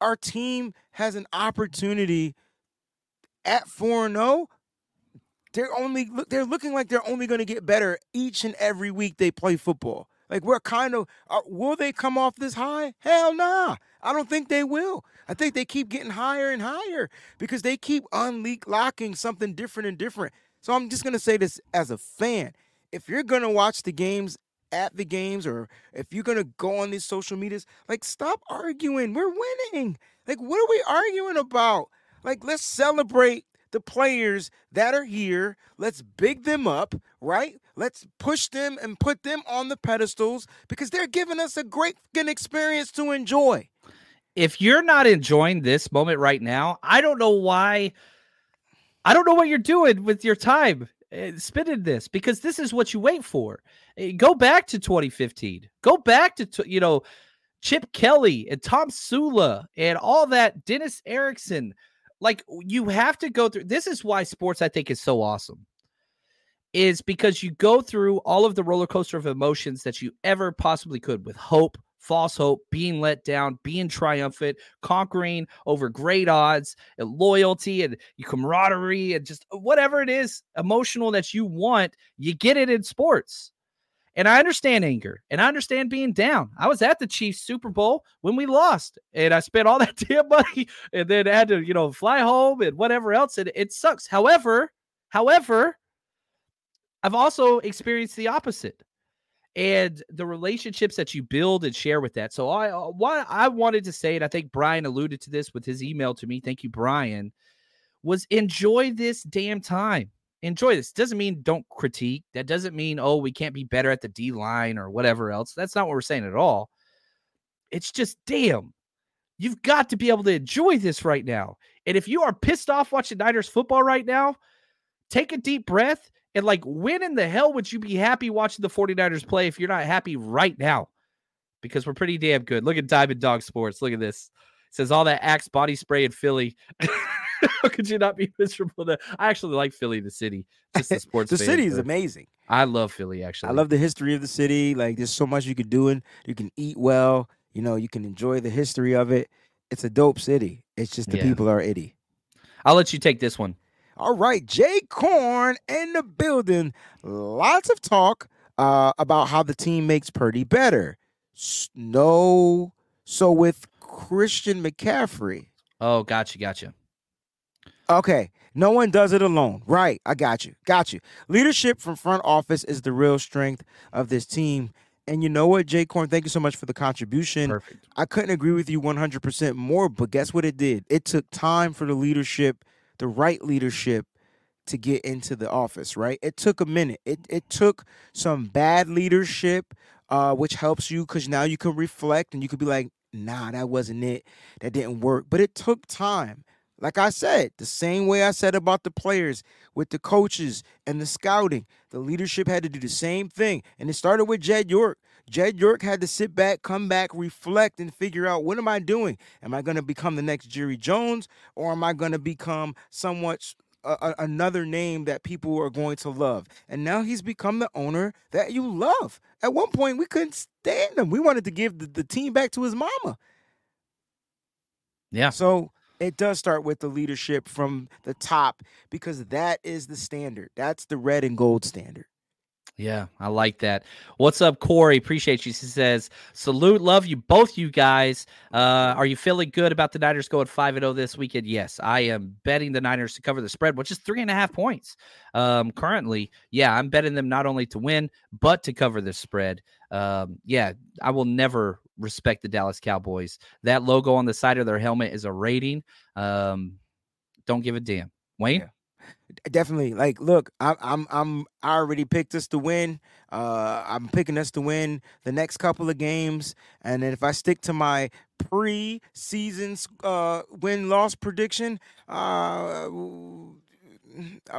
our team has an opportunity at 4 0. They're only they're looking like they're only going to get better each and every week they play football. Like we're kind of uh, will they come off this high? Hell nah. I don't think they will. I think they keep getting higher and higher because they keep unlocking something different and different. So I'm just gonna say this as a fan: if you're gonna watch the games at the games, or if you're gonna go on these social medias, like stop arguing. We're winning. Like what are we arguing about? Like let's celebrate the players that are here. Let's big them up, right? Let's push them and put them on the pedestals because they're giving us a great experience to enjoy. If you're not enjoying this moment right now, I don't know why. I don't know what you're doing with your time uh, spending this because this is what you wait for. Uh, go back to 2015. Go back to, you know, Chip Kelly and Tomsula and all that, Dennis Erickson like you have to go through this is why sports I think is so awesome. Is because you go through all of the roller coaster of emotions that you ever possibly could with hope, false hope, being let down, being triumphant, conquering over great odds, and loyalty and camaraderie and just uh, whatever it is emotional that you want, you get it in sports. And I understand anger and I understand being down. I was at the Chiefs Super Bowl when we lost and I spent all that damn money and then had to, you know, fly home and whatever else. And it sucks. However, however, I've also experienced the opposite and the relationships that you build and share with that. So I uh, what I wanted to say, and I think Brian alluded to this with his email to me. Thank you, Brian. Was enjoy this damn time enjoy this. Doesn't mean don't critique. That doesn't mean, oh, we can't be better at the D line or whatever else. That's not what we're saying at all. It's just, damn, you've got to be able to enjoy this right now. And if you are pissed off watching Niners football right now, take a deep breath and like, when in the hell would you be happy watching the 49ers play if you're not happy right now? Because we're pretty damn good. Look at Diamond Dog Sports. Look at this. It says all that Axe body spray in Philly. How could you not be miserable? There, I actually like Philly, the city. Just the sports. the city is amazing. I love Philly. Actually, I love the history of the city. Like, there's so much you can do, and you can eat well. You know, you can enjoy the history of it. It's a dope city. It's just the yeah. people are itty. I'll let you take this one. All right, Jay Corn in the building. Lots of talk uh, about how the team makes Purdy better. No, so with Christian McCaffrey. Oh, gotcha, gotcha. Okay. No one does it alone. Right. I got you. Got you. Leadership from front office is the real strength of this team. And you know what, Jay Corn, thank you so much for the contribution. Perfect. I couldn't agree with you 100% more, but guess what it did? It took time for the leadership, the right leadership, to get into the office, right? It took a minute. It, it took some bad leadership, uh, which helps you because now you can reflect and you could be like, nah, that wasn't it. That didn't work. But it took time. Like I said, the same way I said about the players with the coaches and the scouting, the leadership had to do the same thing. And it started with Jed York. Jed York had to sit back, come back, reflect, and figure out what am I doing? Am I going to become the next Jerry Jones or am I going to become somewhat a, another name that people are going to love. And now he's become the owner that you love. At one point, we couldn't stand him. We wanted to give the, the team back to his mama. Yeah. So it does start with the leadership from the top because that is the standard. That's the red and gold standard. Yeah, I like that. What's up, Corey? Appreciate you. He says, salute, love you, both you guys. Uh, are you feeling good about the Niners going 5 0 this weekend? Yes, I am betting the Niners to cover the spread, which is three and a half points. Um, currently, yeah, I'm betting them not only to win, but to cover the spread. Um, yeah, I will never respect the Dallas Cowboys. That logo on the side of their helmet is a rating. Um, don't give a damn. Wayne? Yeah. Definitely. Like, look, I, I'm I'm I already picked us to win. Uh, I'm picking us to win the next couple of games, and then if I stick to my pre-season uh, win-loss prediction, uh,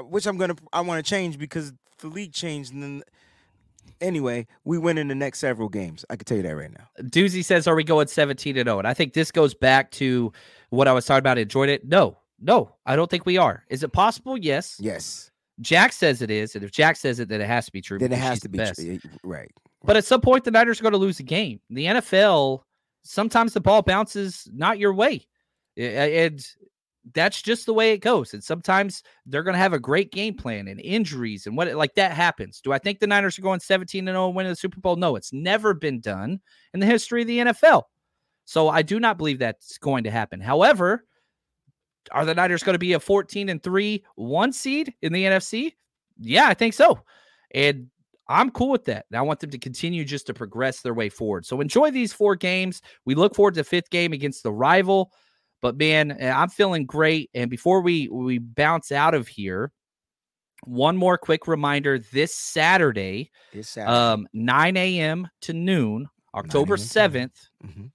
which I'm gonna I want to change because the league changed, and then anyway, we win in the next several games. I can tell you that right now. Doozy says, "Are we going 17 and 0?" And I think this goes back to what I was talking about. Enjoyed it? No, no, I don't think we are. Is it possible? Yes. Yes. Jack says it is, and if Jack says it, then it has to be true. Then it has to be true. Right. But at some point, the Niners are going to lose a game. The NFL, sometimes the ball bounces not your way, and that's just the way it goes. And sometimes they're going to have a great game plan and injuries and what like that happens. Do I think the Niners are going 17 and 0 and winning the Super Bowl? No, it's never been done in the history of the NFL. So I do not believe that's going to happen. However, are the Niners going to be a 14 and 3 one seed in the NFC? Yeah, I think so. And I'm cool with that. I want them to continue just to progress their way forward. So enjoy these four games. We look forward to fifth game against the rival. But man, eh, I'm feeling great. And before we we bounce out of here, one more quick reminder: this Saturday, This Saturday. um, 9 a.m. to noon, October 9 a.m. to 7th. Mhm.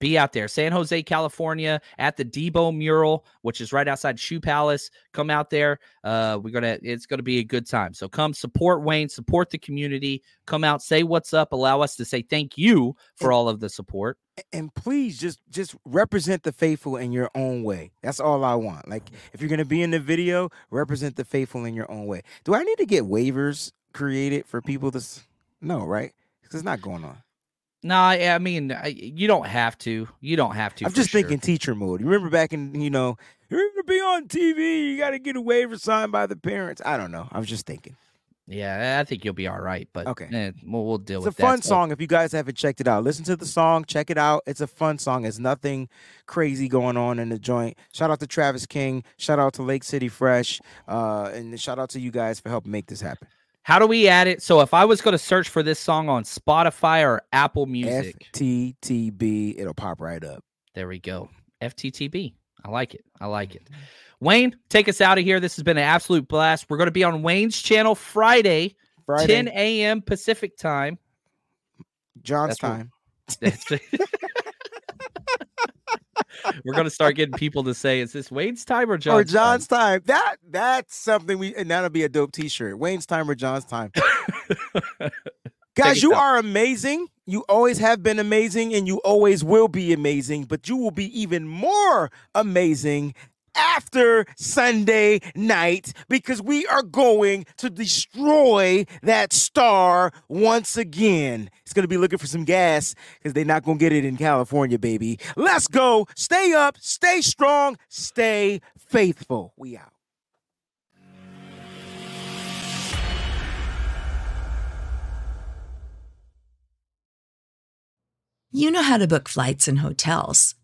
Be out there, San Jose, California, at the Deebo mural, which is right outside Shoe Palace. Come out there. Uh, we're gonna. It's gonna be a good time. So come support Wayne, support the community. Come out, say what's up. Allow us to say thank you for all of the support. and please just just represent the faithful in your own way. That's all I want. Like if you're gonna be in the video, represent the faithful in your own way. Do I need to get waivers created for people to? No, right? Because it's not going on. No, I, I mean, I, you don't have to. You don't have to. I'm just sure. thinking teacher mode. You remember back in you know you're gonna be on TV. You got to get a waiver signed by the parents. I don't know. I was just thinking. Yeah, I think you'll be all right. But Okay. eh, we'll, we'll deal with that. It's a fun. So- song. If you guys haven't checked it out, listen to the song. Check it out. It's a fun song. It's nothing crazy going on in the joint. Shout out to Travis King. Shout out to Lake City Fresh. Uh, and shout out to you guys for helping make this happen. How do we add it? So if I was going to search for this song on Spotify or Apple Music, FTTB. It'll pop right up. there we go. FTTB. I like it. I like it. Wayne, take us out of here. This has been an absolute blast. We're going to be on Wayne's channel Friday, Friday, 10 a.m. Pacific time. John's that's time. We're going to start getting people to say, is this Wayne's time or John's, or time?" John's time. That that's something we and that'll be a dope T-shirt. Wayne's time or John's time. Guys, you out. are amazing. You always have been amazing, and you always will be amazing. But you will be even more amazing after Sunday night because we are going to destroy that star once again. It's going to be looking for some gas because they're not going to get it in California, baby. Let's go. Stay up, stay strong, stay faithful. We out. You know how to book flights and hotels.